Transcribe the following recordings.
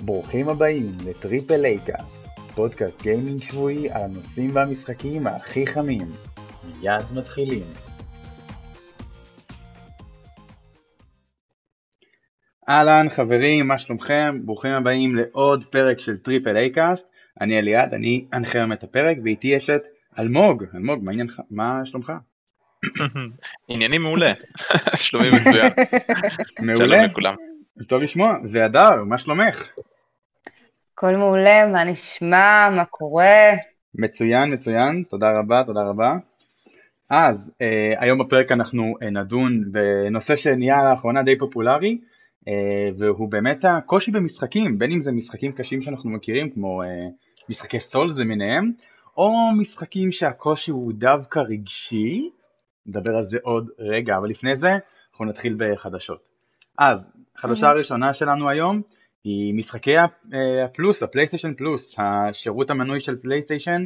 ברוכים הבאים ל Triple A Cast, פודקאסט גיימינג שבועי על הנושאים והמשחקים הכי חמים. מיד מתחילים. אהלן חברים, מה שלומכם? ברוכים הבאים לעוד פרק של Triple A Cast. אני אליעד, אני אנחה היום את הפרק, ואיתי יש את אלמוג. אלמוג, מה, עניינך? מה שלומך? עניינים מעולה, שלומי מצוין. מעולה. שלום לכולם. טוב לשמוע. והדר, מה שלומך? הכל מעולה, מה נשמע, מה קורה? מצוין, מצוין, תודה רבה, תודה רבה. אז אה, היום בפרק אנחנו אה, נדון בנושא שנהיה לאחרונה די פופולרי, אה, והוא באמת הקושי במשחקים, בין אם זה משחקים קשים שאנחנו מכירים כמו אה, משחקי סולס למיניהם, או משחקים שהקושי הוא דווקא רגשי, נדבר על זה עוד רגע, אבל לפני זה אנחנו נתחיל בחדשות. אז, החדשה הראשונה שלנו היום היא משחקי אה, הפלוס, הפלייסטיישן פלוס, השירות המנוי של פלייסטיישן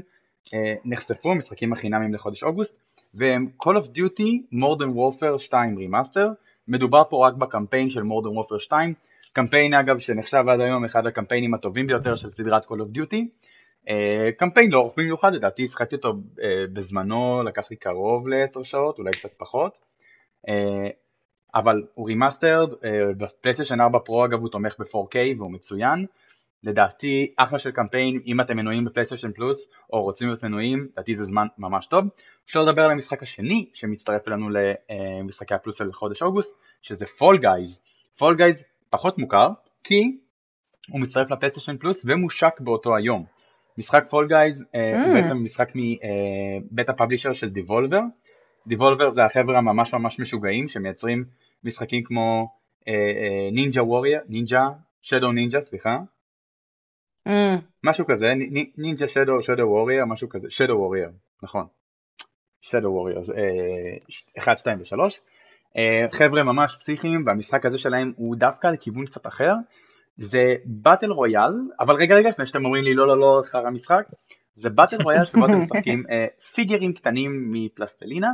אה, נחשפו, משחקים החינמים לחודש אוגוסט, והם Call of Duty Modern Warfare 2 Remaster, מדובר פה רק בקמפיין של Modern Warfare 2, קמפיין אגב שנחשב עד היום אחד הקמפיינים הטובים ביותר של סדרת Call of Duty, אה, קמפיין לא ארוך במיוחד, לדעתי השחקתי אותו בזמנו, לקח לי קרוב לעשר שעות, אולי קצת פחות. אבל הוא remastered, בפלייסטיישן 4 פרו אגב הוא תומך ב-4K והוא מצוין. לדעתי אחלה של קמפיין אם אתם מנויים בפלייסטיישן פלוס או רוצים להיות מנויים, לדעתי זה זמן ממש טוב. אפשר לדבר על המשחק השני שמצטרף אלינו למשחקי הפלוס של חודש אוגוסט, שזה Fall Guys. Fall Guys פחות מוכר כי הוא מצטרף לפלייסטיישן פלוס ומושק באותו היום. משחק Fall Guys mm. הוא בעצם משחק מבית ה publisher של Devolver. Devolver זה החבר'ה הממש ממש משוגעים שמייצרים משחקים כמו Ninja Warrior, Ninja, Shadow Ninja, סליחה. Mm. משהו כזה, Ninja Shadow, Shadow Warrior, משהו כזה, Shadow Warrior, נכון. Shadow Warrior, 1, 2 ו-3. חבר'ה ממש פסיכיים והמשחק הזה שלהם הוא דווקא לכיוון קצת אחר. זה battle royale, אבל רגע רגע לפני שאתם אומרים לי לא לא לא אחר המשחק, זה battle royale שבו אתם משחקים פיגרים קטנים מפלסטלינה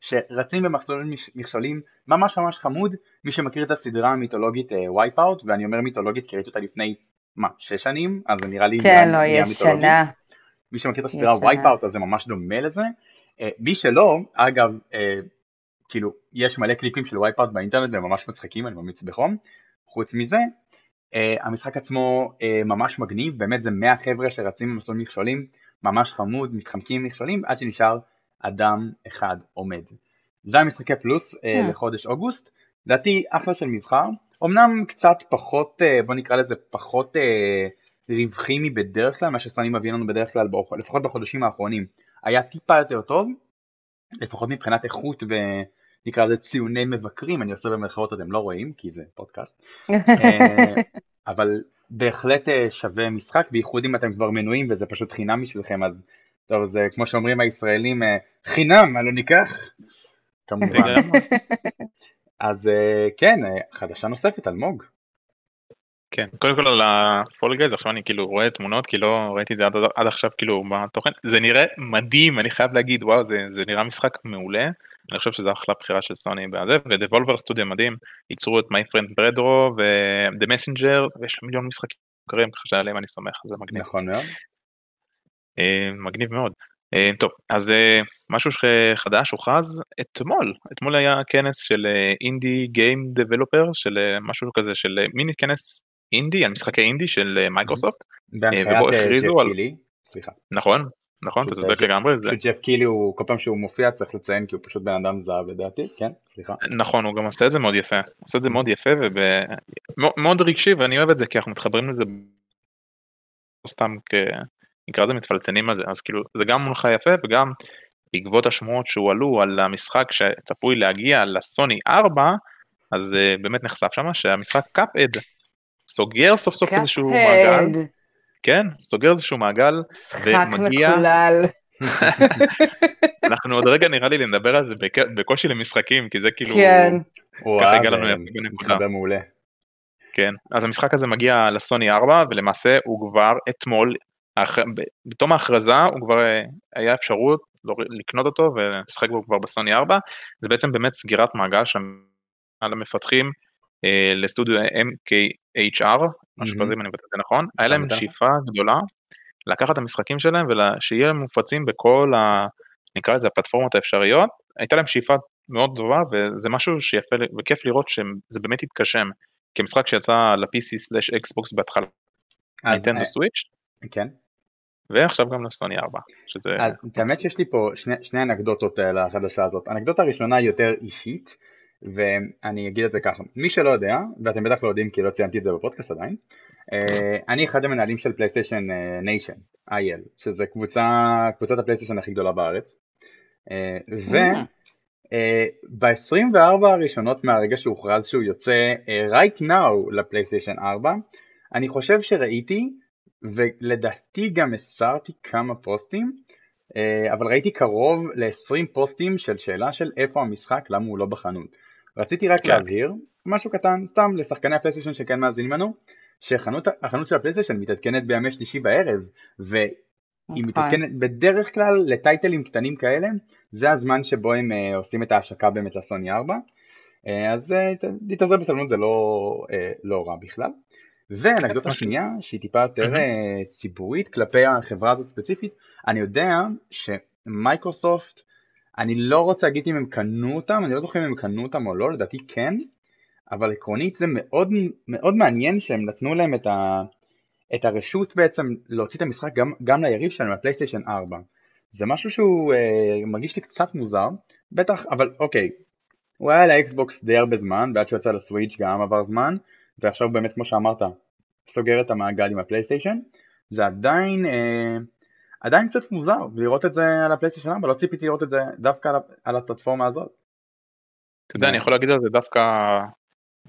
שרצים במסלולים מכשולים ממש ממש חמוד. מי שמכיר את הסדרה המיתולוגית Wipeout ואני אומר מיתולוגית כי ראיתי אותה לפני מה שש שנים? אז זה נראה לי כן לא ישנה מי שמכיר את הסדרה Wipeout אז זה ממש דומה לזה. מי שלא אגב כאילו יש מלא קליפים של Wipeout באינטרנט והם ממש מצחיקים אני ממליץ בחום. חוץ מזה Uh, המשחק עצמו uh, ממש מגניב, באמת זה 100 חבר'ה שרצים במסלול מכשולים, ממש חמוד, מתחמקים עם מכשולים עד שנשאר אדם אחד עומד. זה המשחקי פלוס uh, mm. לחודש אוגוסט, לדעתי אחלה של מבחר, אמנם קצת פחות, uh, בוא נקרא לזה פחות uh, רווחי מבדרך כלל, מה שסטנים מביא לנו בדרך כלל, לפחות בחודשים האחרונים, היה טיפה יותר טוב, לפחות מבחינת איכות ו... נקרא לזה ציוני מבקרים, אני עושה במרכאות אתם לא רואים כי זה פודקאסט, אבל בהחלט שווה משחק, בייחוד אם אתם כבר מנויים וזה פשוט חינם בשבילכם, אז טוב, זה כמו שאומרים הישראלים, חינם, מה לא ניקח? כמובן. אז כן, חדשה נוספת, אלמוג. כן, קודם כל על הפול גייז, עכשיו אני כאילו רואה תמונות, כי לא ראיתי את זה עד, עד עכשיו כאילו בתוכן, זה נראה מדהים, אני חייב להגיד, וואו, זה, זה נראה משחק מעולה, אני חושב שזו אחלה בחירה של סוני בזה, ו Devolver סטודיו מדהים, ייצרו את My Friend Pedro ו The Messenger, ויש מיליון משחקים מוכרים, ככה שעליהם אני סומך, זה מגניב. נכון מאוד. מגניב מאוד. טוב, אז משהו שחדש הוכרז אתמול, אתמול היה כנס של indie game developer, של משהו כזה, של מיני כנס אינדי, על משחקי אינדי של מייקרוסופט. בהנחיית ג'ף קיילי, סליחה. נכון, נכון, אתה צודק לגמרי. פשוט ג'ף קילי הוא כל פעם שהוא מופיע צריך לציין כי הוא פשוט בן אדם זהב לדעתי, כן, סליחה. נכון, הוא גם עושה את זה מאוד יפה, עושה את זה מאוד יפה ומאוד רגשי ואני אוהב את זה כי אנחנו מתחברים לזה סתם נקרא לזה מתפלצנים על זה, אז כאילו זה גם מולך יפה וגם בעקבות השמועות שהועלו על המשחק שצפוי להגיע לסוני 4, אז באמת נחשף שם שהמשחק קאפ-אד סוגר סוף סוף איזשהו מעגל. כן, סוגר איזשהו מעגל ומגיע... מקולל. אנחנו עוד רגע נראה לי נדבר על זה בקושי למשחקים, כי זה כאילו... כן. ככה הגע לנו בנקודה. מעולה. כן, אז המשחק הזה מגיע לסוני 4, ולמעשה הוא כבר אתמול, בתום ההכרזה הוא כבר היה אפשרות לקנות אותו ולשחק בו כבר בסוני 4, זה בעצם באמת סגירת מעגל של המפתחים לסטודיו MKHR, משהו. כזה אם אני מבטא את זה נכון, היה להם. שאיפה גדולה לקחת את המשחקים שלהם ושיהיה להם מופצים בכל ה... נקרא לזה הפלטפורמות האפשריות, הייתה להם שאיפה מאוד טובה וזה משהו שיפה וכיף לראות שזה באמת התגשם כמשחק שיצא ל-PC/Xbox בהתחלה, ניטנדו סוויץ' אה, כן. ועכשיו גם לסוני 4, שזה... האמת שיש לי פה שני, שני אנקדוטות אה, לחדשה הזאת. האנקדוטה הראשונה היא יותר אישית, ואני אגיד את זה ככה. מי שלא יודע, ואתם בטח לא יודעים כי לא ציינתי את זה בפודקאסט עדיין, אה, אני אחד המנהלים של PlayStation Nation, IL, שזה קבוצה, קבוצת הפלייסטיישן הכי גדולה בארץ. אה, ו... ב-24 הראשונות מהרגע שהוכרז שהוא יוצא right now לפלייסטיישן 4, אני חושב שראיתי, ולדעתי גם הסרתי כמה פוסטים, אבל ראיתי קרוב ל-20 פוסטים של שאלה של איפה המשחק, למה הוא לא בחנות. רציתי רק כן. להבהיר משהו קטן, סתם לשחקני הפלייסטיישן שכן מאזינים לנו, שהחנות החנות של הפלייסטיישן מתעדכנת בימי שלישי בערב, והיא נכון. מתעדכנת בדרך כלל לטייטלים קטנים כאלה, זה הזמן שבו הם uh, עושים את ההשקה באמת לסוני 4, uh, אז uh, תתאזר בסבלנות זה לא, uh, לא רע בכלל. ואנקדוטה משהו. שנייה שהיא טיפה יותר ציבורית כלפי החברה הזאת ספציפית, אני יודע שמייקרוסופט, אני לא רוצה להגיד אם הם קנו אותם, אני לא זוכר אם הם קנו אותם או לא, לדעתי כן, אבל עקרונית זה מאוד, מאוד מעניין שהם נתנו להם את, ה, את הרשות בעצם להוציא את המשחק גם, גם ליריב שלהם, לפלייסטיישן 4. זה משהו שהוא אה, מרגיש לי קצת מוזר, בטח, אבל אוקיי, הוא היה לאקסבוקס די הרבה זמן, ועד שהוא יצא לסוויץ' גם עבר זמן, ועכשיו באמת כמו שאמרת, סוגר את המעגל עם הפלייסטיישן, זה עדיין, אה, עדיין קצת מוזר לראות את זה על הפלייסטיישן 4, לא ציפיתי לראות את זה דווקא על, על הפלטפורמה הזאת. אתה יודע, אני יכול להגיד על זה דווקא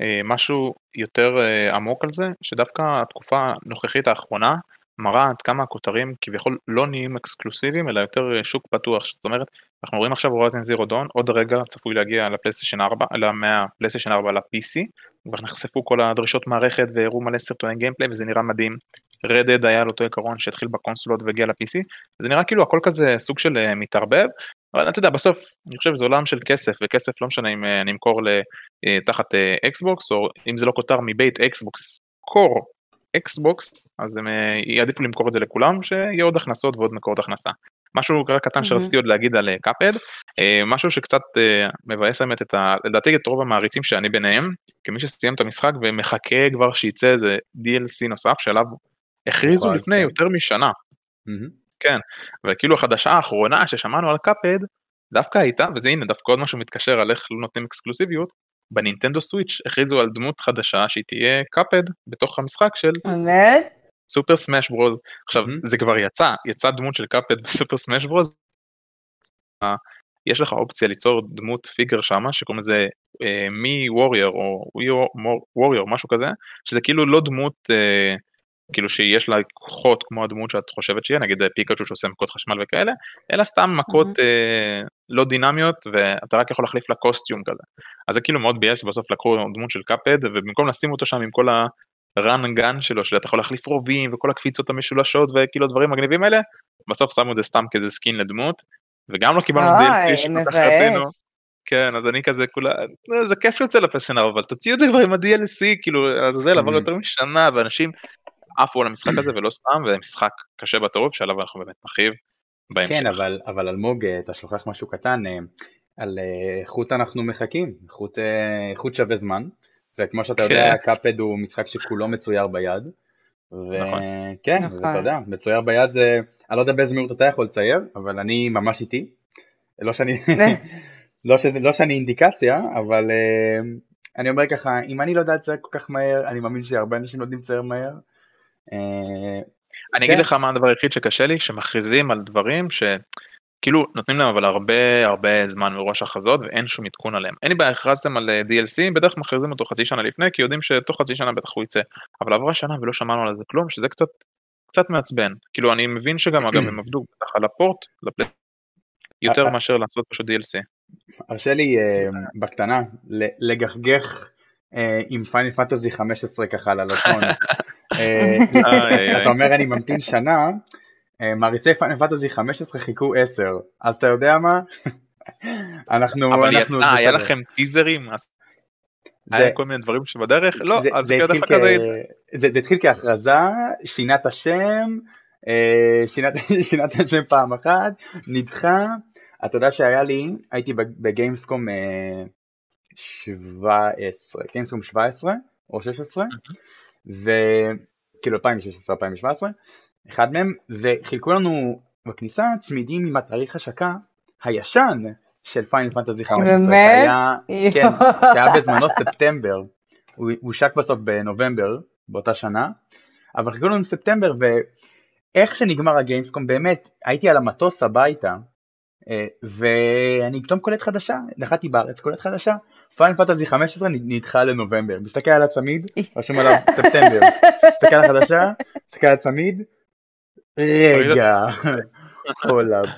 אה, משהו יותר אה, עמוק על זה, שדווקא התקופה הנוכחית האחרונה מראה עד כמה הכותרים כביכול לא נהיים אקסקלוסיביים, אלא יותר אה, שוק פתוח. זאת אומרת, אנחנו רואים עכשיו Horizon Zero Dawn, עוד רגע צפוי להגיע לפלייסטיישן 4, אלא מהפלייסטיישן 4 ל-PC, כבר נחשפו כל הדרישות מערכת והראו מלא סרטוני gameplay וזה נראה מדהים. Red Dead היה על אותו עיקרון שהתחיל בקונסולות והגיע ל-PC, זה נראה כאילו הכל כזה סוג של אה, מתערבב, אבל אתה יודע, בסוף אני חושב שזה עולם של כסף, וכסף לא משנה אם אה, אני אמכור אה, תחת אקסבוקס, או אם זה לא כותר מבית אקסבוקס קור אקסבוקס, אז הם יעדיפו למכור את זה לכולם, שיהיה עוד הכנסות ועוד מקורות הכנסה. משהו קטן מהמם. שרציתי עוד להגיד על Cuphead, משהו שקצת מבאס האמת את ה... לדעתי את רוב המעריצים שאני ביניהם, כמי שסיים את המשחק ומחכה כבר שייצא איזה DLC נוסף שעליו הכריזו לפני כן. יותר משנה. מהמם. וכאילו החדשה האחרונה ששמענו על Cuphead, דווקא הייתה, וזה הנה דווקא עוד משהו מתקשר על איך לא נותנים אקסקלוסיביות, בנינטנדו Switch הכריזו על דמות חדשה שהיא תהיה Cuphead בתוך המשחק של באמת? Super Smash Bros. עכשיו Mhm. זה כבר יצא, יצא דמות של Cuphead ב Super Smash Bros. אה, יש לך אופציה ליצור דמות פיגר שמה שקוראים לזה אה, מי ווריור או ווריור משהו כזה שזה כאילו לא דמות אה, כאילו שיש לה כוחות כמו הדמות שאת חושבת שיהיה נגיד פיקאצ'ו שעושה מכות חשמל וכאלה אלא סתם מכות אה, לא דינמיות ואתה רק יכול להחליף לה קוסטיום כזה אז זה כאילו מאוד ביאס בסוף לקחו דמות של קאפד ובמקום לשים אותו שם עם כל ה... run gun שלו שאתה יכול להחליף רובים וכל הקפיצות המשולשות וכאילו הדברים מגניבים האלה בסוף שמו את זה סתם כאיזה skin לדמות וגם לא קיבלנו DLC אוי, שכל כך רצינו. כן אז אני כזה כולה "אה, זה כיף שיוצא לפסן אבל תוציאו את זה כבר עם ה-DLC כאילו עבר Mhm. יותר משנה ואנשים עפו על המשחק הזה ולא סתם וזה משחק קשה בטירוף שעליו אנחנו באמת נרחיב בהמשך. כן, אבל, אבל אלמוג, אה, אתה שוכח משהו קטן, אה, על אה, איכות אנחנו מחכים, איכות, אה, איכות שווה זמן, וכמו שאתה כן. יודע, Cuphead הוא משחק שכולו מצויר ביד, נכון. וכן, נכון. ואתה יודע, מצויר ביד זה, אני לא יודע באיזה מהירות אתה יכול לצייר, אבל אני ממש איטי, לא שאני, לא, שזה, לא שאני אינדיקציה, אבל אה, אני אומר ככה, אם אני לא יודע לצייר כל כך מהר, אני מאמין שהרבה אנשים לא יודעים לצייר מהר. אה, אני כן. אגיד לך מה הדבר היחיד שקשה לי שמכריזים על דברים שכאילו נותנים להם אבל הרבה הרבה זמן מראש הכרזות ואין שום עדכון עליהם. אין לי בעיה הכרזתם על אה, DLC בדרך כלל מכריזים אותו חצי שנה לפני כי יודעים שתוך חצי שנה בטח הוא יצא אבל עברה שנה ולא שמענו על זה כלום שזה קצת קצת מעצבן כאילו אני מבין שגם אגב הם עבדו בטח על ה port לפלי- יותר אה, מאשר לעשות פשוט DLC. הרשה לי אה, בקטנה לגחגך עם Final Fantasy 15 ככה על הלשון. אה, איי, איי. אתה אומר אני ממתין שנה, אה, מעריצי Final Fantasy 15 חיכו 10, אז אתה יודע מה? אנחנו, אבל אנחנו יצא היה. לכם טיזרים אז היה כל מיני דברים שבדרך, לא, זה, אז זה, התחיל כזה, כ... זה, זה התחיל כהכרזה, שינה את השם, אה, שינה, את השם פעם אחת, נדחה, אתה יודע שהיה לי, הייתי בגיימסקום אה, 17, גיימסקום 17 או 16, וכאילו 2016-2017, אחד מהם, וחילקו לנו בכניסה צמידים עם התאריך השקה הישן של Final Fantasy 15. באמת? כן, שהיה בזמנו ספטמבר, הוא הושק בסוף בנובמבר באותה שנה, אבל חיכו לנו ספטמבר ואיך שנגמר ה Gamescom באמת הייתי על המטוס הביתה אה, ואני פתאום קולט חדשה, נחתי בארץ, קולט חדשה, Final Fantasy 15 נדחה לנובמבר, מסתכל על הצמיד, רשום עליו ספטמבר, מסתכל על החדשה, מסתכל על הצמיד, רגע, הולאפ.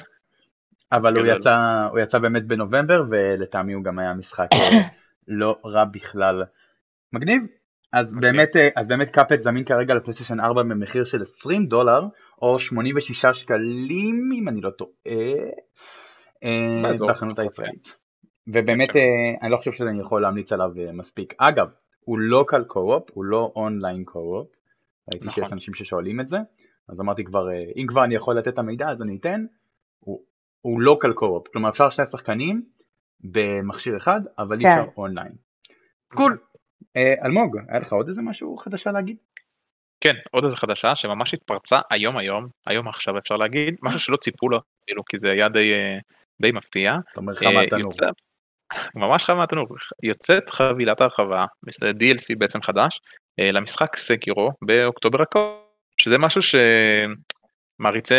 אבל הוא יצא, הוא יצא באמת בנובמבר ולטעמי הוא גם היה משחק לא רע בכלל. מגניב. אז באמת, אז באמת Cuphead זמין כרגע ל PlayStation 4 במחיר של 20 דולר או 86 שקלים אם אני לא טועה בחנות הישראלית. ובאמת אני לא חושב שאני יכול להמליץ עליו מספיק. אגב, הוא local co-op, הוא לא online co-op. ראיתי שיש אנשים ששואלים את זה, אז אמרתי כבר, אם כבר אני יכול לתת את המידע אז אני אתן. הוא, הוא לא קל קו-אופ, כלומר אפשר שני שחקנים במכשיר אחד, אבל אי כן. אפשר אונליין. קול. אה, אלמוג, היה לך עוד איזה משהו חדשה להגיד? כן, עוד איזה חדשה שממש התפרצה היום היום, היום עכשיו אפשר להגיד, משהו שלא ציפו לו, כאילו, כי זה היה די, אה, די מפתיע. אתה אומר לך אה, מהתנור. ממש חם מהתנור, יוצאת חבילת הרחבה, DLC בעצם חדש, אה, למשחק Sekiro באוקטובר הקרוב, שזה משהו שמעריצי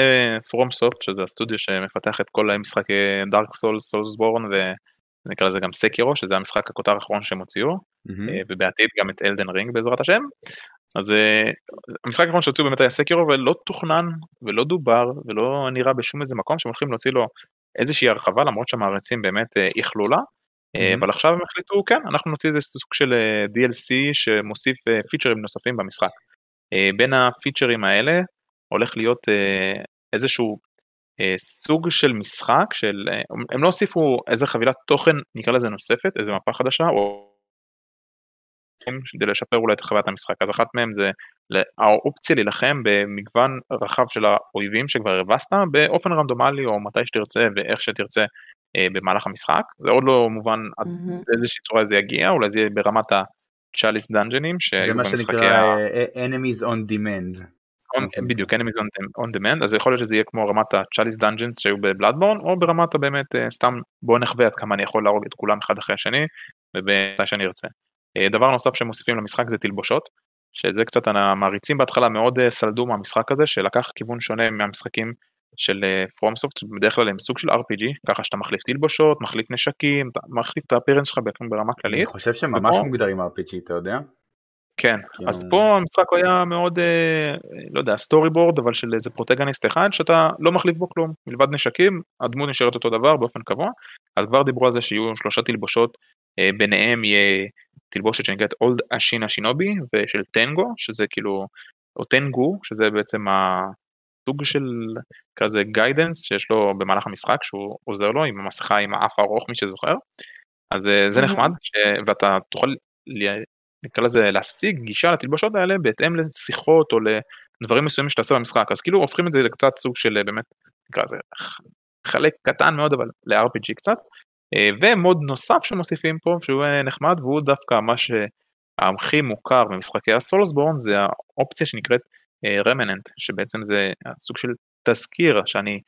FromSoft, שזה הסטודיו שמפתח את כל משחקי Dark Souls, Soulsborne ונקרא לזה גם Sekiro, שזה המשחק הכותר האחרון שהם הוציאו. אה, ובעתיד גם את Elden Ring בעזרת השם. אז אה, המשחק האחרון שהוציאו באמת היה Sekiro ולא תוכנן ולא דובר ולא נראה בשום איזה מקום שהם הולכים להוציא לו איזושהי הרחבה למרות שהמעריצים באמת איחלו לה. אה. אבל עכשיו הם החליטו כן אנחנו נוציא איזה סוג של אה, DLC שמוסיף אה, פיצ'רים נוספים במשחק. אה, בין הפיצ'רים האלה הולך להיות אה, איזשהו אה, סוג של משחק של אה, הם לא הוסיפו איזה חבילת תוכן נקרא לזה נוספת איזה מפה חדשה או כדי לשפר אולי את חוויית המשחק אז אחת מהם זה האופציה להילחם במגוון רחב של האויבים שכבר הבסת באופן רנדומלי או מתי שתרצה ואיך שתרצה אה, במהלך המשחק זה עוד לא מובן עד מהמם. איזושהי צורה זה יגיע אולי זה יהיה ברמת הצ'אליס דאנג'נים זה שהיו מה במשחקי שנקרא ה... אה, enemies on demand. on- בדיוק enemies on, on demand אז יכול להיות שזה יהיה כמו רמת ה-Chalice Dungeons שהיו בבלאדבורן או ברמת הבאמת אה, סתם בוא נחווה עד כמה אני יכול להרוג את כולם אחד אחרי השני ומתי שאני ארצה. אה, דבר נוסף שמוסיפים למשחק זה תלבושות שזה קצת המעריצים בהתחלה מאוד אה, סלדו מהמשחק הזה שלקח כיוון שונה מהמשחקים של FromSoft בדרך כלל הם סוג של RPG ככה שאתה מחליף תלבושות מחליף נשקים מחליף את ה appearance שלך ברמה אני כללית. חושב שממש ופה- מוגדרים RPG, אתה יודע? כן, כאילו- אז פה המשחק היה מאוד, אה, לא יודע, story board, אבל של איזה protagonist אחד, שאתה לא מחליף בו כלום, מלבד נשקים, הדמות נשארת אותו דבר באופן קבוע, אז כבר דיברו על זה שיהיו שלושה תלבושות, אה, ביניהם יהיה תלבושת שנקראת Old Ashina Shinobi, ושל Tengu, שזה כאילו, או Tengu, שזה בעצם הסוג של כזה guidance שיש לו במהלך המשחק, שהוא עוזר לו עם המסכה עם האף הארוך, מי שזוכר, אז אה, זה Mhm. נחמד, ש... ואתה תוכל נקרא לזה להשיג גישה לתלבושות האלה בהתאם לשיחות או לדברים מסוימים שאתה עושה במשחק. אז כאילו הופכים את זה לקצת סוג של אה, באמת נקרא לזה חלק קטן מאוד אבל ל-RPG קצת. אה, ומוד נוסף שמוסיפים פה שהוא נחמד והוא דווקא מה שהכי מוכר במשחקי ה Soulsborne זה האופציה שנקראת remnant שבעצם זה סוג של תזכיר שאני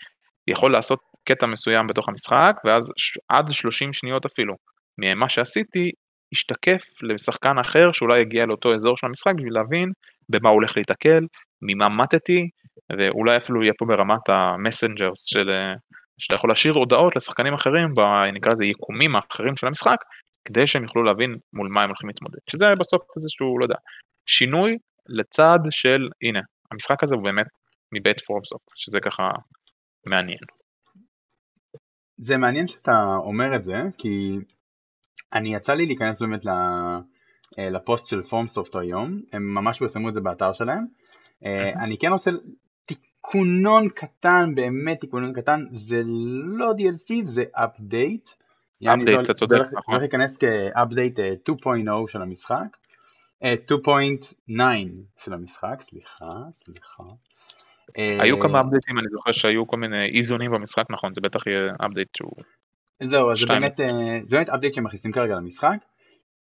יכול לעשות קטע מסוים בתוך המשחק ואז עד 30 שניות אפילו ממה שעשיתי ישתקף לשחקן אחר שאולי יגיע לאותו אזור של המשחק בשביל להבין במה הוא הולך להיתקל, ממה מתתי, ואולי אפילו יהיה פה ברמת ה messengers של אה, שאתה יכול להשאיר הודעות לשחקנים אחרים, נקרא לזה יקומים האחרים של המשחק, כדי שהם יוכלו להבין מול מה הם הולכים להתמודד. שזה בסוף איזשהו, לא יודע, שינוי לצד של, הנה, המשחק הזה הוא באמת מבית פורמסופט, שזה ככה מעניין. זה מעניין שאתה אומר את זה, כי אני יצא לי להיכנס באמת אה, לפוסט של פורמסופט היום, הם ממש פרסמו את זה באתר שלהם. אה, אני כן רוצה תיקונון קטן, באמת תיקונון קטן, זה לא DLC, זה update. Update, זה אתה צודק, נכון. הולך להיכנס כ update 2.0 של המשחק, אה, 2.9 של המשחק, סליחה, סליחה. אה, היו כמה update ים, אני זוכר שהיו כל מיני איזונים במשחק, נכון, זה בטח יהיה update שהוא... זהו, אז זה. באמת, אה, זה באמת update שמכניסים כרגע למשחק.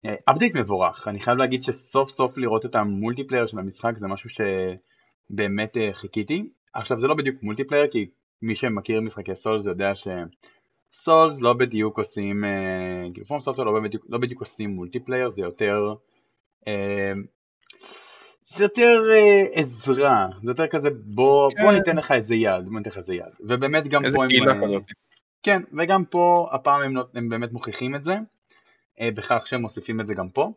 אה, update מבורך, אני חייב להגיד שסוף סוף לראות את ה multiplayer של המשחק זה משהו שבאמת אה, חיכיתי. עכשיו זה לא בדיוק multiplayer כי מי שמכיר משחקי Souls יודע ש Souls לא בדיוק עושים, אה, כאילו FromSoftware לא בדיוק, עושים מולטיפלייר, זה יותר, אה, זה יותר אה, עזרה, זה יותר כזה בוא, בוא כן. ניתן לך איזה יד, בוא ניתן לך איזה יד, ובאמת גם איזה פה הם, קהילה אה, כזאת. כן, וגם פה הפעם הם, הם באמת מוכיחים את זה, אה, בכך שהם מוסיפים את זה גם פה.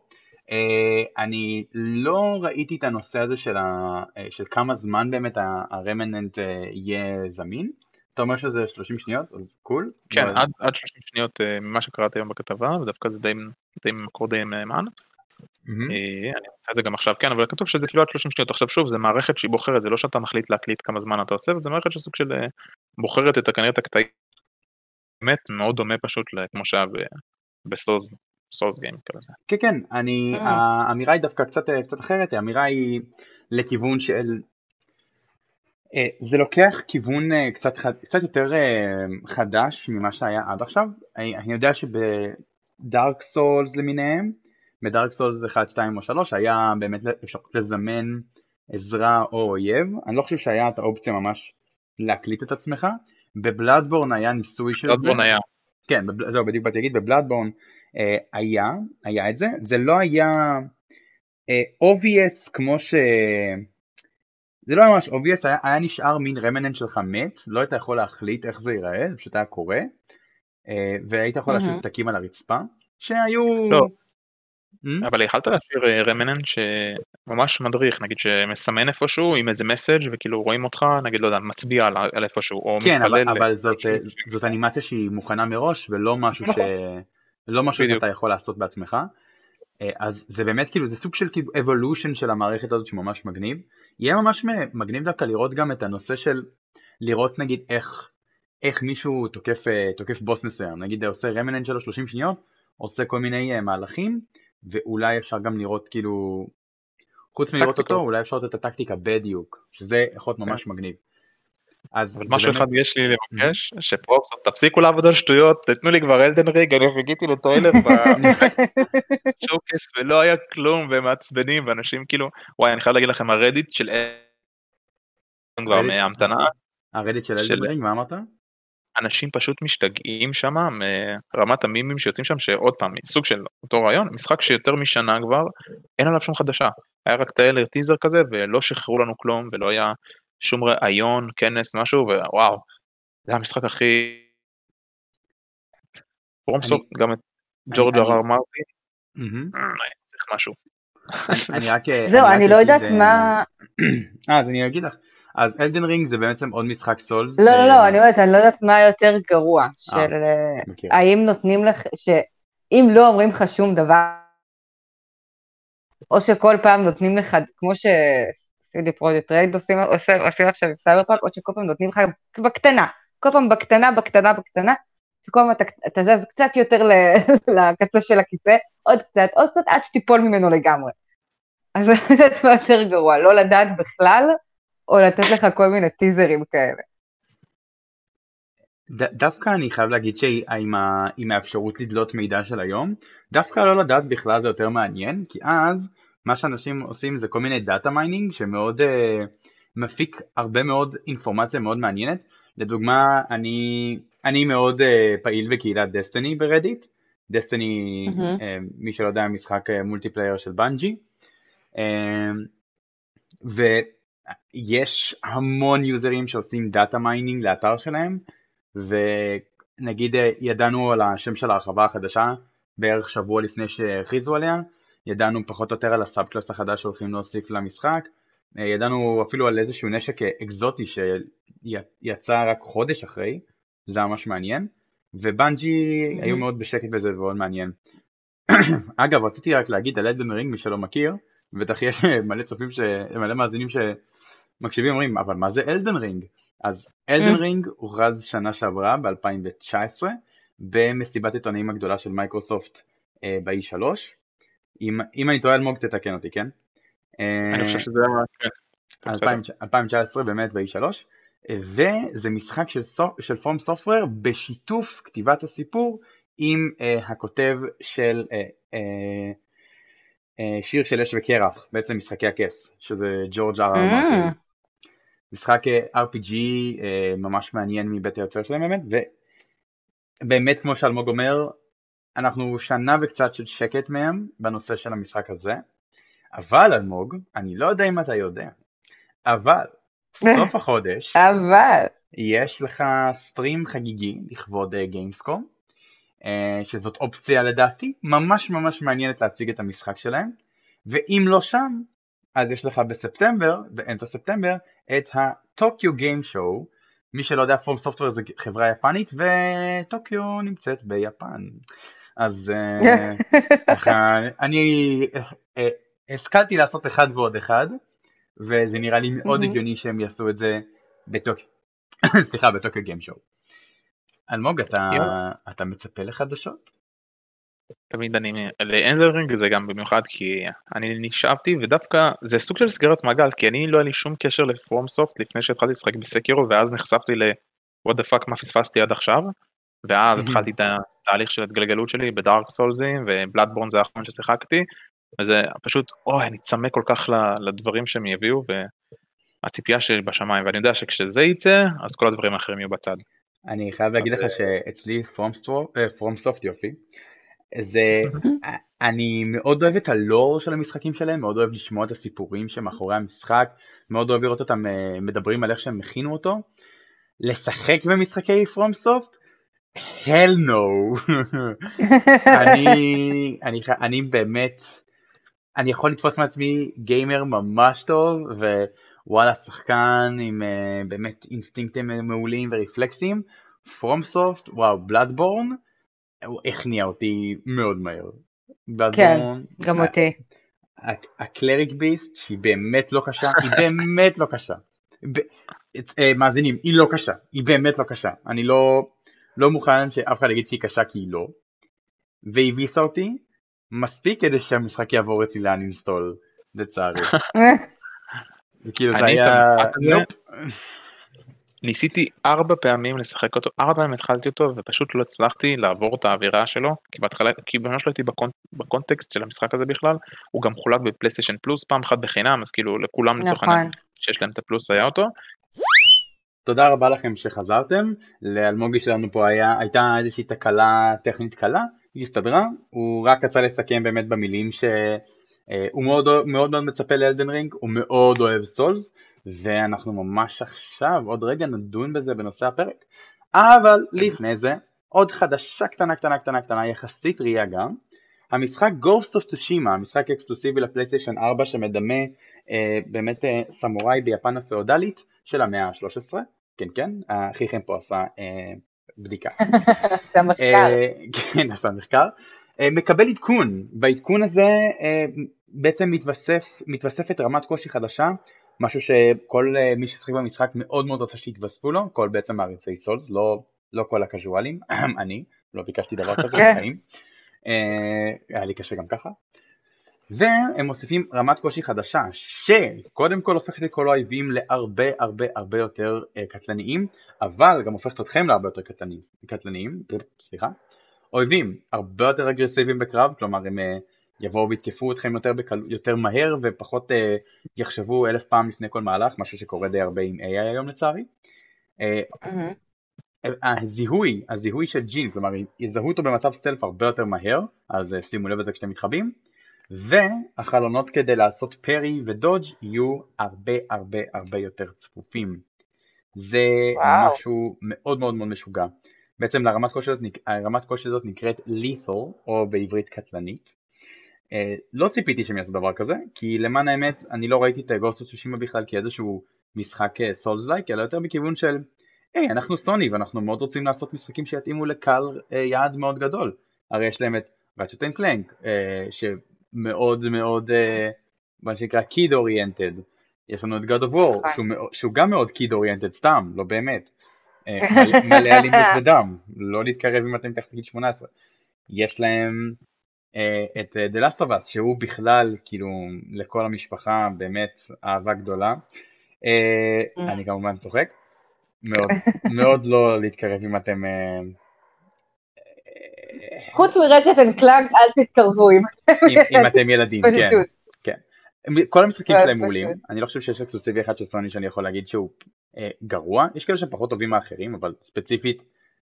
אה, אני לא ראיתי את הנושא הזה של, ה, אה, של כמה זמן באמת הרמננט אה, יהיה זמין. אתה אומר שזה 30 שניות, אז קול. כן, אבל- עד, עד 30 שניות אה, ממה שקראתי היום בכתבה, ודווקא זה די, די מקור די מהימן. אה, אני אמצא את זה גם עכשיו, כן, אבל כתוב שזה כאילו עד 30 שניות. עכשיו שוב, זה מערכת שהיא בוחרת, זה לא שאתה מחליט להקליט כמה זמן אתה עושה, וזה מערכת שסוג של אה, בוחרת את כנראה את הקטעים. באמת מאוד דומה פשוט כמו שהיה בסוז, סוז גיים כזה. כן, כן, אני, Mm. האמירה היא דווקא קצת, קצת אחרת, האמירה היא לכיוון של... אה, זה לוקח כיוון אה, קצת, קצת יותר אה, חדש ממה שהיה עד עכשיו. אני, אני יודע שבדארק סולס למיניהם, בדארק סולס 1, 2 או 3 היה באמת אפשרות לזמן עזרה או אויב. אני לא חושב שהיה את האופציה ממש להקליט את עצמך. בבלאדבורן היה ניסוי של זה. דאדבורן היה, כן, בבל- זהו, בדיוק באתי להגיד, בבלאדבורן אה, היה, היה את זה, זה לא היה אה, obvious כמו ש... זה לא היה ממש obvious, היה, היה נשאר מין רמננט שלך מת, לא היית יכול להחליט איך זה ייראה, זה פשוט היה קורה, אה, והיית יכול להשאיר מהמם. פתקים על הרצפה, שהיו... לא. Hmm? אבל יכלת להשאיר רמננט שממש מדריך, נגיד שמסמן איפשהו עם איזה מסאג' וכאילו רואים אותך, נגיד, לא יודע, מצביע על, איפשהו, או כן, אבל, מתפלל. אבל זאת, אה, זאת אנימציה שהיא מוכנה מראש, ולא משהו, ש... נכון. לא משהו. שאתה יכול לעשות בעצמך. אה, אז זה באמת כאילו, זה סוג של כאילו evolution של המערכת הזאת שממש מגניב. יהיה ממש מגניב דווקא לראות גם את הנושא של לראות נגיד איך, איך מישהו תוקף, אה, תוקף בוס מסוים, נגיד עושה רמננט שלו 30 שניות, עושה כל מיני אה, מהלכים, ואולי אפשר גם לראות כאילו, חוץ מלראות. אותו, אולי אפשר לראות את הטקטיקה בדיוק, שזה יכול להיות ממש מגניב. אז אבל משהו אחד יש לי לבקש, ש FromSoft תפסיקו לעבוד על שטויות, תתנו לי כבר Elden Ring, אני חיכיתי לטריילר ב showcase ולא היה כלום והם מעצבנים ואנשים כאילו, וואי אני חייב להגיד לכם ה Reddit של Elden כבר Reddit? מהמתנה, ה Reddit של Elden Ring, מה אמרת? אנשים פשוט משתגעים שם מרמת המימים שיוצאים שם שעוד פעם סוג של אותו רעיון משחק שיותר משנה כבר אין עליו שום חדשה היה רק טריילר טיזר כזה ולא שחררו לנו כלום ולא היה שום ראיון כנס משהו ווואו זה המשחק הכי. פרום סוף גם את ג'ורג' אר מרטין מהמם. צריך משהו. אני רק... זהו, אני לא יודעת אה, מה... אה, אז אני אגיד לך. אז אלדן רינג זה בעצם עוד משחק סולס. לא, לא, אה, לא, אני אומרת, אני לא יודעת מה יותר גרוע, של אה, מכיר. האם נותנים לך, שאם לא אומרים לך שום דבר, או שכל פעם נותנים לך, כמו ש-CD Projekt Red עושים עכשיו עם סייבר פארק, או שכל פעם נותנים לך בקטנה, כל פעם בקטנה, בקטנה, בקטנה, שכל פעם אתה, אתה זז קצת יותר לקצה של הכיסא, עוד קצת, עוד קצת, עד שתיפול ממנו לגמרי. אז מה יותר גרוע, לא לדעת בכלל, או לתת לך כל מיני טיזרים כאלה. ד- דווקא אני חייב להגיד שעם ה- עם האפשרות לדלות מידע של היום, דווקא לא לדעת בכלל זה יותר מעניין, כי אז מה שאנשים עושים זה כל מיני data mining שמאוד אה, מפיק הרבה מאוד אינפורמציה מאוד מעניינת. לדוגמה, אני, אני מאוד אה, פעיל בקהילת Destiny ב Reddit. Destiny, מהמם. אה, מי שלא יודע, משחק אה, multiplayer של בנג'י. אה, ויש המון יוזרים שעושים data mining לאתר שלהם, ונגיד אה, ידענו על השם של ההרחבה החדשה בערך שבוע לפני שהכריזו עליה, ידענו פחות או יותר על ה sub class החדש שהולכים להוסיף למשחק, אה, ידענו אפילו על איזשהו נשק אה, אקזוטי שיצא רק חודש אחרי, זה ממש מעניין, ו Bungie Mhm. היו מאוד בשקט בזה ומאוד מעניין. אגב, רציתי רק להגיד על Elden Ring, מי שלא מכיר, בטח יש מלא צופים, ש... מלא מאזינים שמקשיבים אומרים, אבל מה זה Elden Ring? אז Elden Mm. Ring הוכרז שנה שעברה ב-2019, במסיבת עיתונאים הגדולה של מייקרוסופט אה, ב-E3. אם, אם אני טועה אלמוג תתקן אותי, כן? אני חושב שזה היה... כן, בסדר. 2019 באמת ב-E3. וזה משחק של, של From Software בשיתוף כתיבת הסיפור עם uh, הכותב של uh, uh, uh, שיר של אש וקרח, בעצם משחקי הכס, שזה ג'ורג' אר אר מרטין. משחק uh, RPG uh, ממש מעניין מבית היוצר שלהם באמת, ובאמת כמו שאלמוג אומר, אנחנו שנה וקצת של שקט מהם בנושא של המשחק הזה, אבל אלמוג, אני לא יודע אם אתה יודע, אבל סוף החודש, אבל, יש לך סטרים חגיגי לכבוד גיימסקום, uh, שזאת אופציה לדעתי ממש ממש מעניינת להציג את המשחק שלהם, ואם לא שם, אז יש לך בספטמבר, באמצע ספטמבר, את הטוקיו גיים שואו, מי שלא יודע, פורם סופטוור זה חברה יפנית, וטוקיו נמצאת ביפן. אז ככה, אני השכלתי לעשות אחד ועוד אחד, וזה נראה לי מאוד הגיוני שהם יעשו את זה בטוקיו, סליחה, בטוקיו גיים שואו. אלמוג, אתה, אתה מצפה לחדשות? תמיד אני, לאנדרינג זה גם במיוחד כי אני נשאבתי ודווקא זה סוג של סגירת מעגל כי אני לא היה לי שום קשר לפרום סופט לפני שהתחלתי לשחק בסקירו ואז נחשפתי ל what the fuck מה פספסתי עד עכשיו? ואז התחלתי את התהליך של התגלגלות שלי בדארק סולזים ובלאדבורן זה האחרון ששיחקתי וזה פשוט אוי אני צמא כל כך לדברים שהם יביאו והציפייה שבשמיים ואני יודע שכשזה יצא אז כל הדברים האחרים יהיו בצד. אני חייב להגיד לך שאצלי פרום סופט יופי זה, אני מאוד אוהב את הלור של המשחקים שלהם, מאוד אוהב לשמוע את הסיפורים שמאחורי המשחק, מאוד אוהב לראות אותם אה, מדברים על איך שהם הכינו אותו. לשחק במשחקי פרום סופט? hell no. אני, אני, אני באמת, אני יכול לתפוס מעצמי גיימר ממש טוב, ווואלה שחקן עם uh, באמת אינסטינקטים מעולים ורפלקסים. פרום סופט, וואו, בלאדבורן. הוא הכניע אותי מאוד מהר. כן, גם אותי. הקלריק ביסט שהיא באמת לא קשה, היא באמת לא קשה. אה, מאזינים, היא לא קשה, היא באמת לא קשה. אני לא, לא מוכן שאף אחד יגיד שהיא קשה כי היא לא. והביסה אותי מספיק כדי שהמשחק יעבור אצלי לאנינסטול, לצערי. כאילו זה היה... ניסיתי ארבע פעמים לשחק אותו, ארבע פעמים התחלתי אותו ופשוט לא הצלחתי לעבור את האווירה שלו, כי בהתחלה, כי ממש לא הייתי בקונט, בקונטקסט של המשחק הזה בכלל, הוא גם חולק בפלייסטיישן פלוס פעם אחת בחינם, אז כאילו לכולם לצורך העניין נכון. שיש להם את הפלוס היה אותו. תודה רבה לכם שחזרתם, לאלמוגי שלנו פה היה, הייתה איזושהי תקלה טכנית קלה, היא הסתדרה, הוא רק רצה לסכם באמת במילים שהוא אה, מאוד מאוד מאוד מצפה לאלדן רינג, הוא מאוד אוהב סולס, ואנחנו ממש עכשיו, עוד רגע נדון בזה בנושא הפרק. אבל לפני זה, עוד חדשה קטנה קטנה קטנה קטנה יחסית טריה גם. המשחק Ghost of Tsushima, המשחק אקסקלוסיבי לפלייסטיישן 4 שמדמה אה, באמת אה, סמוראי ביפן הפאודלית של המאה ה-13, כן כן, אחיכם פה עשה אה, בדיקה. עשה מחקר. אה, כן, עשה מחקר. אה, מקבל עדכון, בעדכון הזה אה, בעצם מתווסף, מתווספת רמת קושי חדשה משהו שכל אה, מי ששחק במשחק מאוד מאוד רוצה שיתווספו לו, כל בעצם מעריצי סולס, לא, לא כל הקזואלים, אני, לא ביקשתי דבר כזה כן. בחיים, אה, היה לי קשה גם ככה, והם מוסיפים רמת קושי חדשה, שקודם כל הופכת את כל האויבים להרבה הרבה הרבה יותר uh, קטלניים, אבל גם הופכת אתכם להרבה יותר קטלניים, קטלניים סליחה, אויבים הרבה יותר אגרסיביים בקרב, כלומר הם יבואו ויתקפו אתכם יותר, בקל... יותר מהר ופחות אה, יחשבו אלף פעם לפני כל מהלך, משהו שקורה די הרבה עם AI היום לצערי. אה, mm-hmm. הזיהוי, הזיהוי של ג'ין, כלומר יזהו אותו במצב סטלף הרבה יותר מהר, אז אה, שימו לב לזה כשאתם מתחבאים, והחלונות כדי לעשות פרי ודודג' יהיו הרבה הרבה הרבה יותר צפופים. זה וואו. משהו מאוד מאוד מאוד משוגע. בעצם לרמת קושי הזאת, הרמת קושי הזאת נקראת lethal, או בעברית קטלנית. אה, לא ציפיתי שהם יעשו דבר כזה, כי למען האמת אני לא ראיתי את Ghost of בכלל כאיזשהו משחק Souls אה, like, אלא יותר בכיוון של היי אנחנו סוני ואנחנו מאוד רוצים לעשות משחקים שיתאימו לקהל אה, יעד מאוד גדול, הרי יש להם את Ratchet and Clank שמאוד מאוד מה שנקרא קיד אוריינטד, יש לנו את God of War שהוא, שהוא גם מאוד קיד אוריינטד סתם, לא באמת, מלא אלימות ודם, לא להתקרב אם אתם תחת גיל 18. יש להם את The Last of Us, שהוא בכלל, כאילו, לכל המשפחה, באמת אהבה גדולה. אני כמובן צוחק. מאוד, מאוד לא להתקרב אם אתם... חוץ מ Ratchet and Clank, אל תתקרבו אם אתם ילדים, כן. כן. כל המשחקים שלהם מעולים, אני לא חושב שיש אקסקלוסיבי אחד של סוני שאני יכול להגיד שהוא אה, גרוע, יש כאלה שפחות טובים מאחרים, אבל ספציפית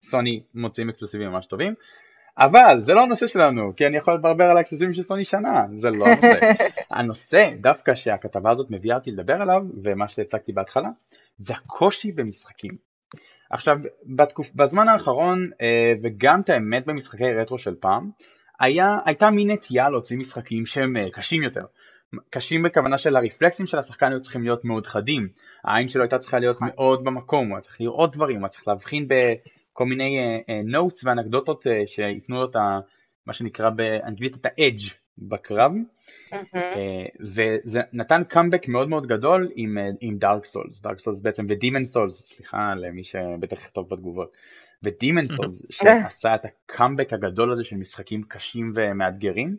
סוני מוציאים אקסקלוסיבים ממש טובים, אבל זה לא הנושא שלנו, כי אני יכול לברבר על האקסקלוסיבים של סוני שנה, זה לא הנושא. הנושא דווקא שהכתבה הזאת מביאה אותי לדבר עליו, ומה שהצגתי בהתחלה, זה הקושי במשחקים. עכשיו, בתקופ... בזמן האחרון, אה, וגם את האמת במשחקי רטרו של פעם, היה, הייתה מין נטייה להוציא משחקים שהם אה, קשים יותר. קשים בכוונה של הרפלקסים של השחקן היו צריכים להיות מאוד חדים, העין שלו הייתה צריכה להיות נכון. מאוד במקום, הוא היה צריך לראות דברים, הוא היה צריך להבחין בכל מיני notes uh, ואנקדוטות uh, שייתנו לו את ה... מה שנקרא באנגלית את ה edge בקרב, mm-hmm. וזה נתן קאמבק מאוד מאוד גדול עם, עם Dark Souls, Dark Souls בעצם ו Demon Souls, סליחה למי שבטח יכתוב בתגובות, ו Demon Souls שעשה את הקאמבק הגדול הזה של משחקים קשים ומאתגרים.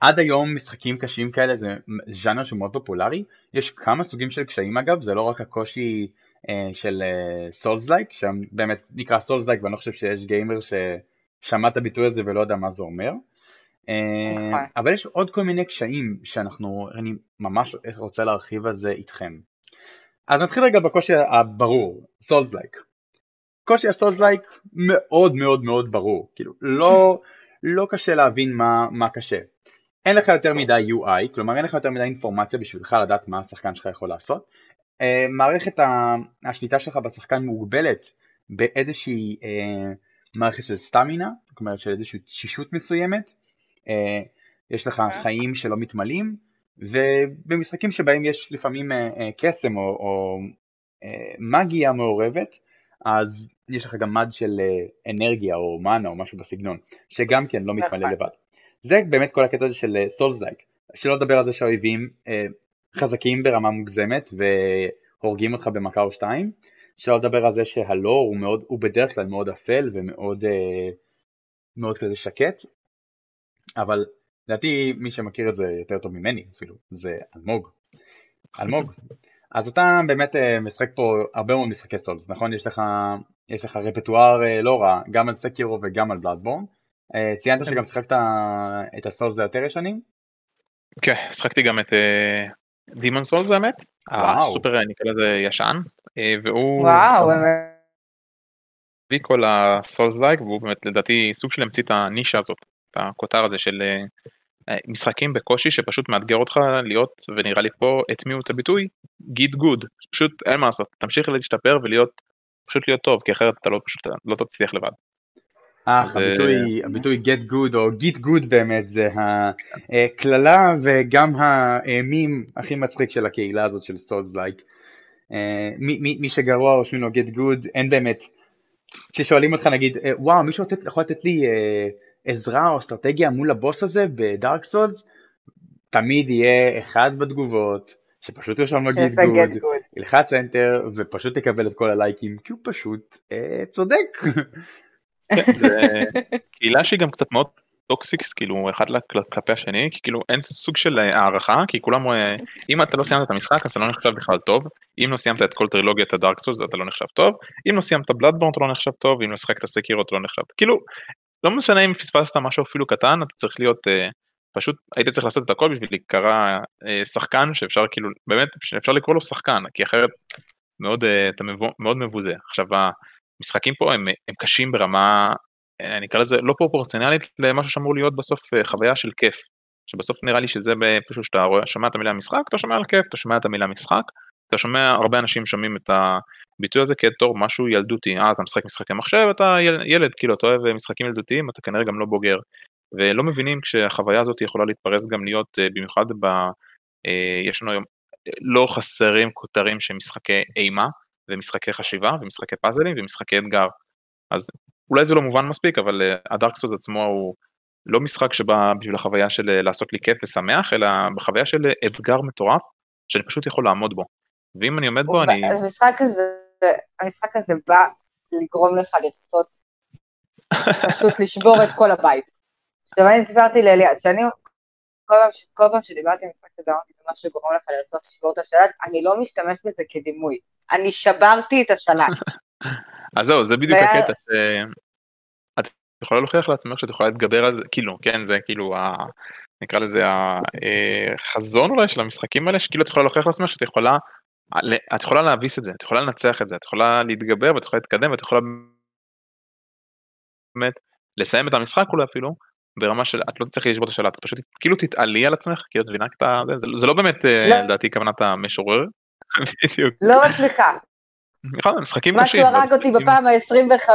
עד היום משחקים קשים כאלה זה ז'אנר שמאוד פופולרי, יש כמה סוגים של קשיים אגב, זה לא רק הקושי אה, של Souls like, שבאמת נקרא Souls like ואני לא חושב שיש גיימר ששמע את הביטוי הזה ולא יודע מה זה אומר. Uh, אבל יש עוד כל מיני קשיים שאנחנו, אני ממש רוצה להרחיב על זה איתכם. אז נתחיל רגע בקושי הברור, Souls like. קושי ה Souls like מאוד מאוד מאוד ברור, כאילו לא, לא קשה להבין מה, מה קשה. אין לך יותר מדי UI, כלומר אין לך יותר מדי אינפורמציה בשבילך לדעת מה השחקן שלך יכול לעשות. Uh, מערכת השליטה שלך בשחקן מוגבלת באיזושהי uh, מערכת של סטמינה, זאת אומרת של איזושהי תשישות מסוימת, uh, יש לך okay. חיים שלא מתמלאים, ובמשחקים שבהם יש לפעמים קסם או, או מגיה מעורבת, אז יש לך גם מד של אנרגיה או מנה או משהו בסגנון, שגם כן לא מתמלא נכון. לבד. זה באמת כל הקטע הזה של סולס לייק, שלא לדבר על זה שהאויבים אה, חזקים ברמה מוגזמת והורגים אותך במכה או שתיים, שלא לדבר על זה שהלור הוא, מאוד, הוא בדרך כלל מאוד אפל ומאוד אה, מאוד כזה שקט, אבל לדעתי מי שמכיר את זה יותר טוב ממני אפילו, זה אלמוג. אלמוג. אז אתה באמת אה, משחק פה הרבה מאוד משחקי סולס, נכון? יש לך, יש לך רפטואר אה, לא רע, גם על סקירו וגם על בלאדבורן. ציינת שגם שיחקת את הסולס היותר ישנים? כן, שחקתי גם את דימון סולס האמת, הסופר נקרא לזה ישן, אה, והוא... וואו, הביא כל ה Souls like, והוא באמת לדעתי סוג של המציא את הנישה הזאת, את הכותר הזה של אה, משחקים בקושי שפשוט מאתגר אותך להיות, ונראה לי פה הטמיעו את הביטוי, git good, פשוט אין מה לעשות, תמשיך להשתפר ולהיות, פשוט להיות טוב, כי אחרת אתה לא פשוט לא תצליח לבד. אך, הביטוי, הביטוי get good או git good באמת זה הקללה וגם המים הכי מצחיק של הקהילה הזאת של Souls like. מי, מי, מי שגרוע רושמים לו get good, אין באמת, כששואלים אותך נגיד, אה, וואו מישהו יכול לתת לי אה, עזרה או אסטרטגיה מול הבוס הזה ב Dark Souls, תמיד יהיה אחד בתגובות שפשוט ירשום לו git good, ילחץ אנטר ופשוט תקבל את כל הלייקים כי הוא פשוט אה, צודק. כן, קהילה שהיא גם קצת מאוד toxic כאילו אחד כלפי השני כי כאילו אין סוג של אה, הערכה כי כולם אה, אם אתה לא סיימת את המשחק אז אתה לא נחשב בכלל טוב. אם לא סיימת את כל טרילוגיית הדארק סולס אתה לא נחשב טוב. אם לא סיימת בלאדבורן אתה לא נחשב טוב. אם לא שחקת סקירו אתה לא נחשב כאילו לא משנה אם פספסת משהו אפילו קטן אתה צריך להיות uh, פשוט היית צריך לעשות את הכל בשביל להיקרא שחקן שאפשר כאילו באמת שאפשר לקרוא לו שחקן כי אחרת מאוד מאוד מבוזה. עכשיו המשחקים פה הם, הם קשים ברמה, אני אקרא לזה לא פרופורציונלית למשהו שאמור להיות בסוף אה, חוויה של כיף. שבסוף נראה לי שזה פשוט שאתה רואה, שומע את המילה משחק, אתה שומע על כיף, אתה שומע את המילה משחק, אתה שומע הרבה אנשים שומעים את הביטוי הזה כתור משהו ילדותי, אה אתה משחק משחקי מחשב, אתה ילד, כאילו אתה אוהב משחקים ילדותיים, אתה כנראה גם לא בוגר. ולא מבינים כשהחוויה הזאת יכולה להתפרס גם להיות, אה, במיוחד ב... אה, יש לנו היום, לא חסרים כותרים של משחקי אימה, ומשחקי חשיבה ומשחקי פאזלים ומשחקי אתגר. אז אולי זה לא מובן מספיק אבל הדארק uh, סוד עצמו הוא לא משחק שבא בשביל החוויה של uh, לעשות לי כיף ושמח אלא בחוויה של uh, אתגר מטורף שאני פשוט יכול לעמוד בו. ואם אני עומד בו, אני... המשחק הזה, המשחק הזה בא לגרום לך לרצות פשוט לשבור את כל הבית. עכשיו אני סיפרתי לאליעד, שאני כל פעם, כל פעם שדיברתי על משחק הזה, אמרתי, זה מה שגורם לך לרצות לשבור את השלט, אני לא משתמש בזה כדימוי. אני שברתי את השלט. אז זהו, זה בדיוק הקטע, שאת יכולה להוכיח לעצמך שאת יכולה להתגבר על זה, כאילו, כן, זה כאילו, ה... נקרא לזה החזון אולי של המשחקים האלה, שכאילו את יכולה להוכיח לעצמך שאת יכולה, את יכולה להביס את זה, את יכולה לנצח את זה, את יכולה להתגבר ואת יכולה להתקדם ואת יכולה באמת לסיים את המשחק אולי אפילו, ברמה של את לא תצטרכי לשבור את השלט, את פשוט כאילו תתעלי על עצמך, כאילו את מבינה את. זה, זה לא באמת אה, לא. לדעתי כוונת המשורר, בדיוק, לא מצליחה. נכון, משחקים קשים. משהו הרג אותי בפעם ה-25,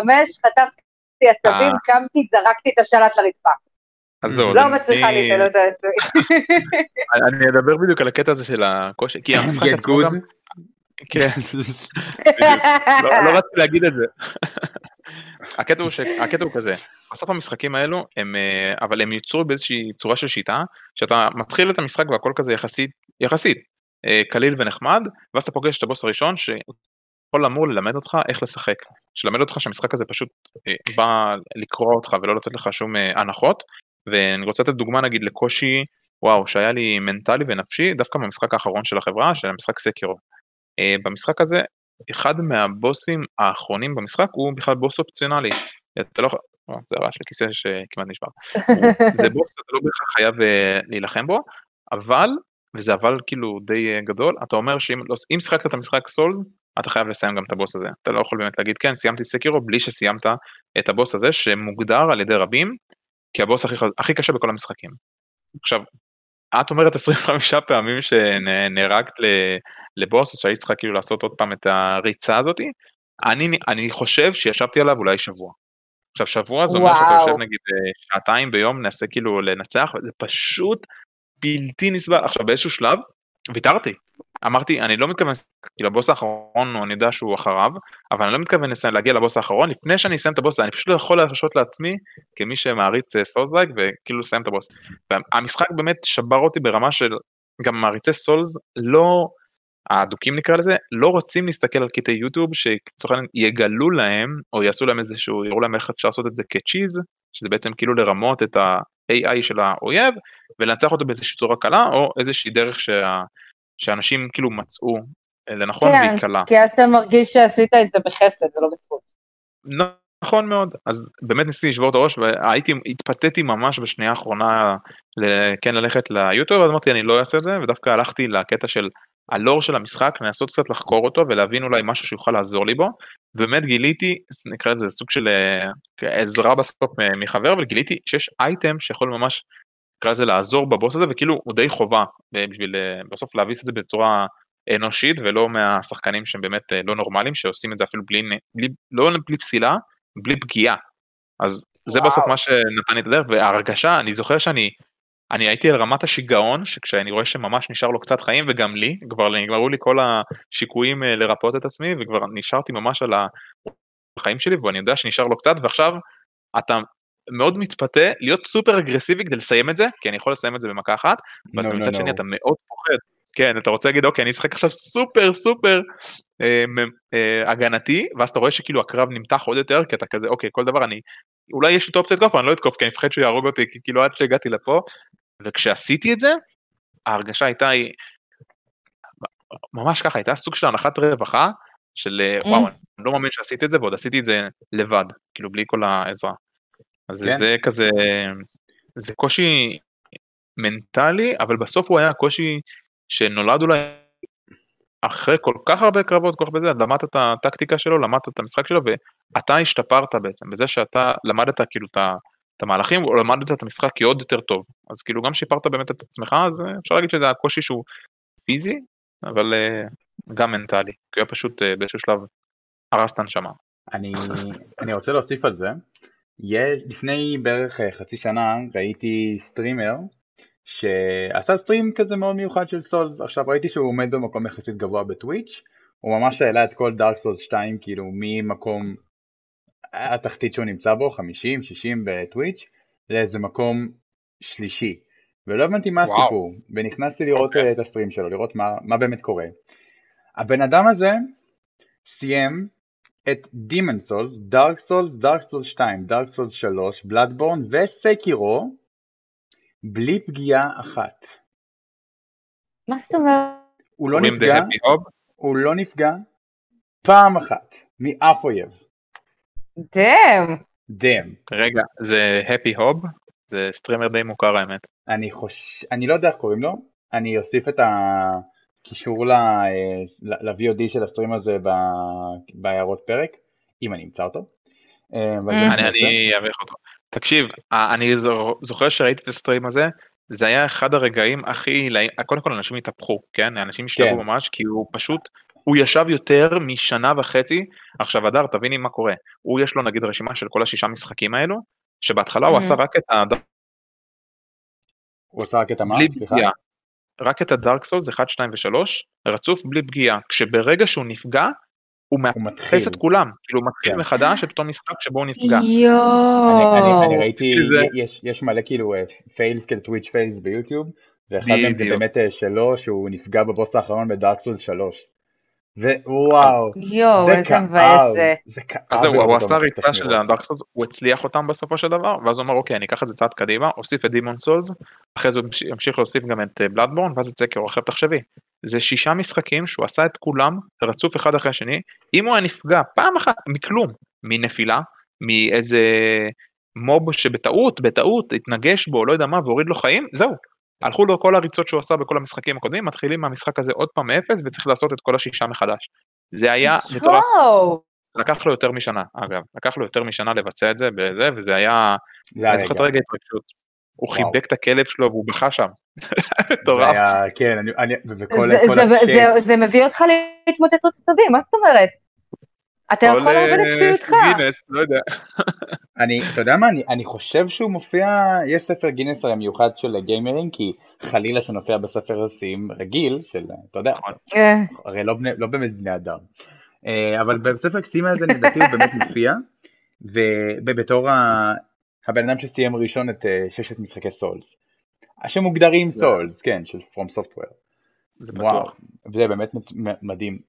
חטפתי עצבים, אה. קמתי, זרקתי את השלט לרצפה. אז זהו, לא מצליחה להתעלות על עצמי. אני אדבר בדיוק על הקטע הזה של הקושי, כי המשחק עצמו. גם, כן, לא לא רציתי להגיד את זה. הקטע הוא ש- הקטע הוא כזה, בסוף המשחקים האלו הם, אה, אבל הם יצרו באיזושהי צורה של שיטה, שאתה מתחיל את המשחק והכל כזה יחסית, יחסית, קליל ונחמד, ואז אתה פוגש את הבוס הראשון שיכול אמור ללמד אותך איך לשחק, שלמד אותך שהמשחק הזה פשוט אה, בא לקרוע אותך ולא לתת לך שום אה, הנחות, ואני רוצה לתת דוגמה נגיד לקושי, וואו, שהיה לי מנטלי ונפשי, דווקא במשחק האחרון של החברה, של המשחק סקירו. אה, במשחק הזה, אחד מהבוסים האחרונים במשחק הוא בכלל בוס אופציונלי. אתה לא או, זה הרעש של כיסא שכמעט נשבר. זה בוס שאתה לא בהכרח חייב אה, להילחם בו, אבל, וזה אבל כאילו די אה, גדול, אתה אומר שאם לא, אם שיחקת את המשחק סולד, אתה חייב לסיים גם את הבוס הזה. אתה לא יכול באמת להגיד כן, סיימתי סקירו בלי שסיימת את הבוס הזה, שמוגדר על ידי רבים כהבוס הכי, ח- הכי קשה בכל המשחקים. עכשיו, את אומרת 25 פעמים שנהרגת לבוס, שהיית צריכה כאילו לעשות עוד פעם את הריצה הזאתי, אני, אני חושב שישבתי עליו אולי שבוע. עכשיו שבוע זה אומר שאתה. יושב נגיד אה, שעתיים ביום, נעשה כאילו לנצח, וזה פשוט בלתי נסבל. עכשיו באיזשהו שלב, ויתרתי. אמרתי, אני לא מתכוון, כאילו הבוס האחרון, אני יודע שהוא אחריו, אבל אני לא מתכוון לסיים, להגיע לבוס האחרון, לפני שאני אסיים את הבוס, אני פשוט לא יכול להרשות לעצמי, כמי שמעריץ אה, Souls like, וכאילו לסיים את הבוס. והמשחק באמת שבר אותי ברמה של, גם מעריצי Souls לא, האדוקים נקרא לזה, לא רוצים להסתכל על קטעי יוטיוב שלצורך העניין יגלו להם, או יעשו להם איזשהו, יראו להם איך אפשר לעשות את זה כצ'יז, שזה בעצם כאילו לרמות את ה-AI של האויב, ולנצח אותו באיזושהי צורה קלה, או איזושהי דרך שה, שאנשים כאילו מצאו אה, לנכון כן, והיא קלה. כי אז אתה מרגיש שעשית את זה בחסד ולא בזכות. נכון מאוד, אז באמת ניסיתי לשבור את הראש והייתי, התפתיתי ממש בשנייה האחרונה ל- כן ללכת ליוטיוב, אז אמרתי אני לא אעשה את זה, ודווקא הלכתי לקטע של הלור של המשחק, לנסות קצת לחקור אותו ולהבין אולי משהו שיוכל לעזור לי בו, ובאמת גיליתי, נקרא לזה סוג של אה, עזרה בסוף מחבר, אבל גיליתי שיש אייטם שיכול ממש, נקרא לזה לעזור בבוס הזה, וכאילו הוא די חובה אה, בשביל אה, בסוף להביס את זה בצורה אנושית ולא מהשחקנים שהם באמת לא נורמליים שעושים את זה אפילו בלי, בלי לא בלי פסילה, בלי פגיעה. אז זה וואו. בסוף מה שנתן לי את הדרך וההרגשה אני זוכר שאני אני הייתי על רמת השיגעון שכשאני רואה שממש נשאר לו קצת חיים וגם לי כבר נגמרו לי כל השיקויים אה, לרפאות את עצמי וכבר נשארתי ממש על החיים שלי ואני יודע שנשאר לו קצת ועכשיו אתה מאוד מתפתה להיות סופר אגרסיבי כדי לסיים את זה כי אני יכול לסיים את זה במכה אחת ואתה No, no, מצד no. שני אתה מאוד פוחד. כן, אתה רוצה להגיד, אוקיי, אני אשחק עכשיו סופר סופר אה, אה, הגנתי, ואז אתה רואה שכאילו הקרב נמתח עוד יותר, כי אתה כזה, אוקיי, כל דבר אני, אולי יש לי את האופציה לתקוף, אבל אני לא אתקוף, כי אני מפחד שהוא יהרוג אותי, כי כאילו עד שהגעתי לפה, וכשעשיתי את זה, ההרגשה הייתה, היא- ממש ככה, הייתה סוג של הנחת רווחה, של Mm. וואו, אני לא מאמין שעשיתי את זה, ועוד עשיתי את זה לבד, כאילו בלי כל העזרה. אז כן. זה כזה, זה קושי מנטלי, אבל בסוף הוא היה קושי שנולד אולי אחרי כל כך הרבה קרבות, כל כך הרבה זה, למדת את הטקטיקה שלו, למדת את המשחק שלו, ואתה השתפרת בעצם, בזה שאתה למדת כאילו את ה- את המהלכים, או למדת את המשחק כעוד יותר טוב. אז כאילו גם שיפרת באמת את עצמך, אז אה, אפשר להגיד שזה הקושי שהוא פיזי, אבל אה, גם מנטלי, כי הוא פשוט אה, באיזשהו שלב הרס את הנשמה. אני, אני רוצה להוסיף על זה. יש, לפני בערך חצי שנה ראיתי סטרימר שעשה סטרים כזה מאוד מיוחד של סולס. עכשיו ראיתי שהוא עומד במקום יחסית גבוה בטוויץ'. הוא ממש העלה את כל דארק סולס 2 כאילו ממקום התחתית שהוא נמצא בו 50-60 בטוויץ' לאיזה מקום שלישי. ולא הבנתי מה וואו. הסיפור ונכנסתי לראות אוקיי. אה, את הסטרים שלו לראות מה, מה באמת קורה. הבן אדם הזה סיים את Demon Souls, Dark Souls, Dark Souls 2, Dark Souls 3, Bloodborne וסקירו בלי פגיעה אחת. מה זאת אומרת? הוא לא נפגע, הוא לא נפגע פעם אחת מאף אויב. דאם. דאם. רגע, זה Happy Hob, זה סטרימר די מוכר האמת. אני חוש... אני לא יודע איך קוראים לו, אני אוסיף את הקישור ל... ל- ל-VOD של הסטרים הזה ב... בהערות פרק, אם אני אמצא אותו. אה, אני לך אותו. תקשיב, אה, אני זו- זוכר שראיתי את הסטרים הזה, זה היה אחד הרגעים הכי, קודם כל אנשים התהפכו, כן? אנשים השתגעו כן. ממש, כי הוא פשוט, הוא ישב יותר משנה וחצי, עכשיו הדר, תביני מה קורה, הוא יש לו נגיד רשימה של כל השישה משחקים האלו, שבהתחלה הוא. עשה רק את ה... הוא עושה רק את המה? בלי סליחה. פגיעה. רק את הדארק סולס 1, 2 ו-3, רצוף בלי פגיעה. כשברגע שהוא נפגע, הוא. מאפס את כולם. כאילו הוא מתחיל כן. מחדש את אותו משחק שבו הוא נפגע. אני, אני, יואו. ראיתי, יש, יש מלא כאילו fails כאלה Twitch fails ביוטיוב, ואחד מהם זה. באמת אה, שלו, שהוא נפגע בבוס האחרון ב Dark Souls 3. ווואו, יואו, זה איזה כאב, מבאס זה. זה כאב. אז זהו, הוא עשה ריצה של מרוץ. ה Dark Souls, הוא הצליח אותם בסופו של דבר, ואז הוא אמר אוקיי, אני אקח את זה צעד קדימה, אוסיף את Demon Souls, אחרי זה הוא ימשיך- ימשיך להוסיף גם את Bloodborne, ואז את Sekiro, עכשיו תחשבי, זה שישה משחקים שהוא עשה את כולם רצוף אחד אחרי השני, אם הוא היה נפגע פעם אחת מכלום, מנפילה, מאיזה מוב שבטעות, בטעות, התנגש בו, לא יודע מה, והוריד לו חיים, זהו. הלכו לו כל הריצות שהוא עשה בכל המשחקים הקודמים, מתחילים מהמשחק הזה עוד פעם מאפס, וצריך לעשות את כל השישה מחדש. זה היה מטורף. לקח לו יותר משנה, אגב, לקח לו יותר משנה לבצע את זה בזה, וזה היה, זה אני זוכר את הרגע. הרגע התרגשות. הוא. חיבק את הכלב שלו והוא בכה שם. מטורף. היה- כן, אני- אני- וכל זה- כל זה- הצ'אט, זה- זה מביא אותך להתמוטטות עצבים, מה זאת אומרת? אתה יכול לעבוד את אה. גינס, לא יודע. אני, אתה יודע מה, אני, אני חושב שהוא מופיע, יש ספר גינס הרי מיוחד של גיימרים, כי חלילה שנופיע בספר השיאים רגיל, של, אתה יודע, נכון. אה, הרי לא, בני, לא באמת בני אדם. אה, אבל בספר השיאים הזה לדעתי הוא באמת מופיע, ובתור ה- הבן אדם שסיים ראשון את ששת משחקי סולס. שמוגדרים סולס, כן, של From Software. זה וואו, בטוח. זה באמת מדהים.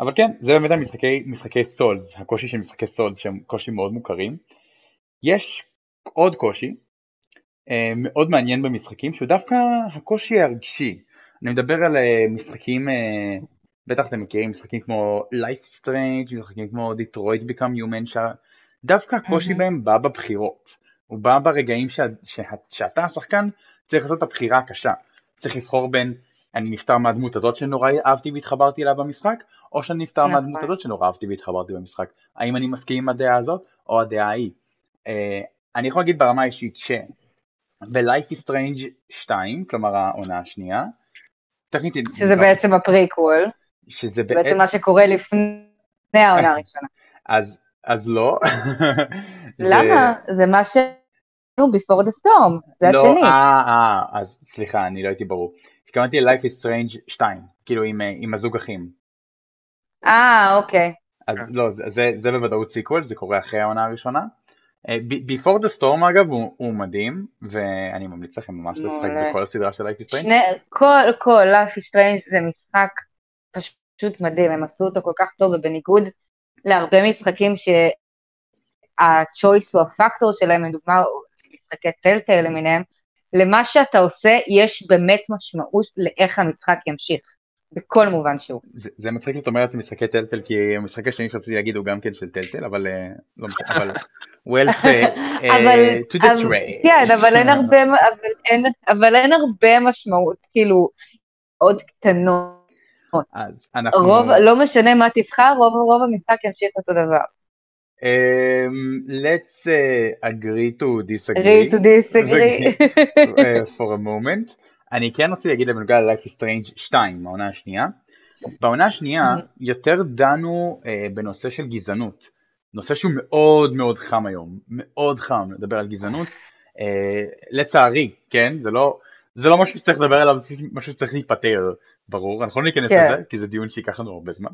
אבל כן, זה באמת המשחקי משחקי סולס, הקושי של משחקי סולס שהם קושי מאוד מוכרים. יש עוד קושי אה, מאוד מעניין במשחקים שהוא דווקא הקושי הרגשי. אני מדבר על אה, משחקים, אה, בטח אתם מכירים משחקים כמו Life Strange, משחקים כמו Detroit Become Human, שדווקא הקושי מהמם. בהם בא בבחירות. הוא בא ברגעים שה, שה, שאתה השחקן צריך לעשות את הבחירה הקשה. צריך לבחור בין אני נפטר מהדמות הזאת שנורא אהבתי והתחברתי אליה במשחק, או שאני נפטר נכון. מהדמות הזאת שנורא אהבתי והתחברתי במשחק. האם אני מסכים עם הדעה הזאת או הדעה ההיא. אה, אני יכול להגיד ברמה האישית ב-Life is Strange 2, כלומר העונה השנייה, טכנית, שזה בעצם הפריקוול, שזה בעצם מה שקורה לפני העונה הראשונה. אז, אז לא. למה? זה מה ש... Before the Storm, זה לא, השני. אה, אה, אז סליחה, אני לא הייתי ברור. התכוונתי ל-Life is Strange 2, כאילו עם, אה, עם הזוג אחים. אה, אוקיי. אז לא, זה, זה, זה בוודאות sequel, זה קורה אחרי העונה הראשונה. אה, Before the Storm אגב הוא, הוא מדהים, ואני ממליץ לכם ממש לשחק. בכל הסדרה של Life is Strange. שני, כל, כל Life is Strange זה משחק פשוט מדהים, הם עשו אותו כל כך טוב, ובניגוד להרבה משחקים שהצ'וייס הוא הפקטור שלהם, לדוגמה משחקי טלטל למיניהם, למה שאתה עושה יש באמת משמעות לאיך המשחק ימשיך, בכל מובן שהוא. זה, זה מצחיק שאת אומרת זה משחקי טלטל, כי המשחק השני שרציתי להגיד הוא גם כן של טלטל, אבל אה, לא משנה, אבל אה, אבל, אה, to the trade. כן, אבל אין הרבה, אבל אין, אבל אין הרבה משמעות, כאילו, עוד קטנות. אז אנחנו... רוב, לא משנה מה תבחר, רוב, רוב המשחק ימשיך אותו דבר. Um, let's uh, agree to disagree agree to disagree. uh, for a moment. אני כן רוצה להגיד בנוגע ל-Life is Strange 2, העונה השנייה. בעונה השנייה יותר דנו uh, בנושא של גזענות. נושא שהוא מאוד מאוד חם היום, מאוד חם לדבר על גזענות. Uh, לצערי, כן, זה לא, זה לא משהו שצריך לדבר עליו, זה משהו שצריך להיפטר, ברור, אנחנו לא ניכנס כן. לזה, כי זה דיון שייקח לנו הרבה זמן.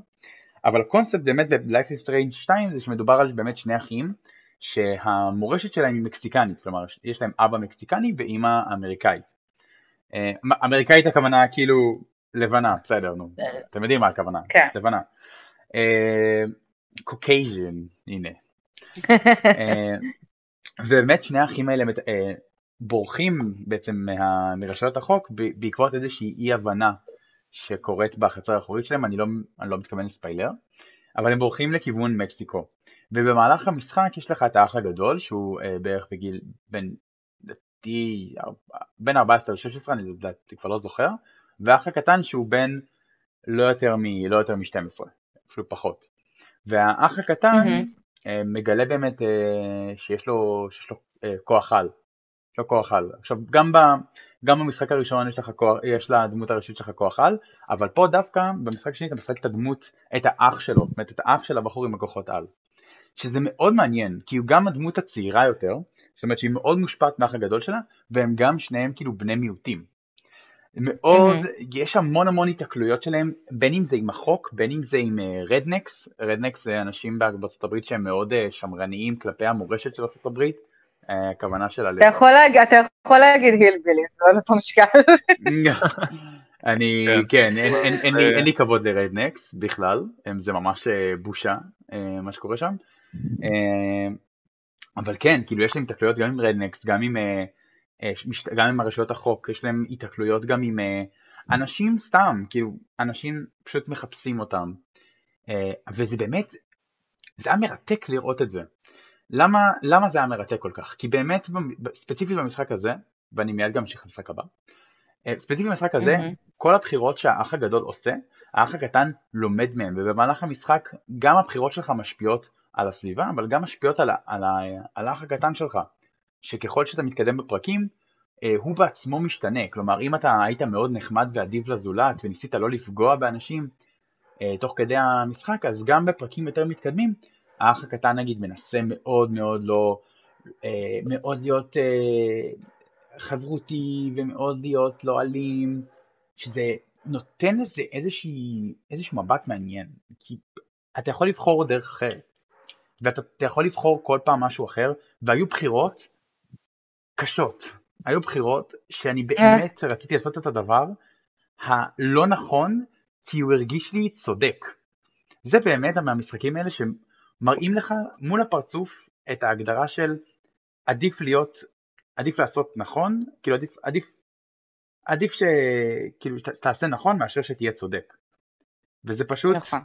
אבל הקונספט באמת ב-Life is Strange 2 זה שמדובר על באמת שני אחים שהמורשת שלהם היא מקסיקנית, כלומר יש להם אבא מקסיקני ואימא אמריקאית. אה, אמריקאית הכוונה כאילו לבנה, בסדר, נו. אתם יודעים מה הכוונה. כן. לבנה. Caucasian, הנה. אה, ובאמת שני האחים האלה אה, בורחים בעצם מרשויות החוק בעקבות איזושהי אי הבנה שקורית בחצר האחורית שלהם, אני לא, אני לא מתכוון לספיילר, אבל הם בורחים לכיוון מקסיקו. ובמהלך המשחק יש לך את האח הגדול שהוא אה, בערך בגיל בין, לדעתי, בין 14 ל-16, אני לדעתי כבר לא זוכר, והאח הקטן שהוא בן לא יותר מ- לא יותר מ-12, אפילו פחות. והאח הקטן מהמם. אה, מגלה באמת אה, שיש לו, שיש לו אה, כוח על. לו כוח על. עכשיו, גם, ב, גם במשחק הראשון יש לך כוח, יש לדמות הראשית שלך כוח על, אבל פה דווקא, במשחק השני אתה משחק את הדמות, את האח שלו, זאת אומרת את האח של הבחור עם הכוחות על. שזה מאוד מעניין, כי הוא גם הדמות הצעירה יותר, זאת אומרת שהיא מאוד מושפעת מהאח הגדול שלה, והם גם שניהם כאילו בני מיעוטים. מאוד, יש המון המון התקלויות שלהם, בין אם זה עם החוק, בין אם זה עם רדנקס, רדנקס זה אנשים בארצות הברית שהם מאוד אה, שמרניים כלפי המורשת של ארצות הברית, אה, הכוונה של הלב. אתה יכול להגיד- הילביליס, זה על אותו משקל. אני, כן. כן, אין- לי- אה. אין לי כבוד לרדנקס בכלל, זה ממש אה, בושה אה, מה שקורה שם. אבל כן, כאילו יש להם התקלויות גם עם רדנקס, גם עם, גם עם הרשויות החוק, יש להם התקלויות גם עם אנשים סתם, כאילו אנשים פשוט מחפשים אותם. וזה באמת, זה היה מרתק לראות את זה. למה, למה זה היה מרתק כל כך? כי באמת, ספציפית במשחק הזה, ואני מיד גם אמשיך למשחק הבא, אה, ספציפית במשחק הזה, מהמם. כל הבחירות שהאח הגדול עושה, האח הקטן לומד מהם, ובמהלך המשחק גם הבחירות שלך משפיעות על הסביבה, אבל גם משפיעות על, על, ה- על האח הקטן שלך, שככל שאתה מתקדם בפרקים, אה, הוא בעצמו משתנה, כלומר אם אתה היית מאוד נחמד ואדיב לזולת וניסית לא לפגוע באנשים אה, תוך כדי המשחק, אז גם בפרקים יותר מתקדמים, האח הקטן נגיד מנסה מאוד מאוד לא, אה, מאוד להיות אה, חברותי ומאוד להיות לא אלים, שזה נותן לזה איזושהי, איזשהו מבט מעניין, כי אתה יכול לבחור דרך אחרת, ואתה אתה יכול לבחור כל פעם משהו אחר, והיו בחירות קשות, היו בחירות שאני באמת רציתי לעשות את הדבר הלא נכון, כי הוא הרגיש לי צודק. זה באמת מהמשחקים האלה שמראים לך מול הפרצוף את ההגדרה של עדיף להיות, עדיף לעשות נכון, כאילו עדיף, עדיף, עדיף ש... כאילו שת- שתעשה נכון מאשר שתהיה צודק. וזה פשוט, נכון.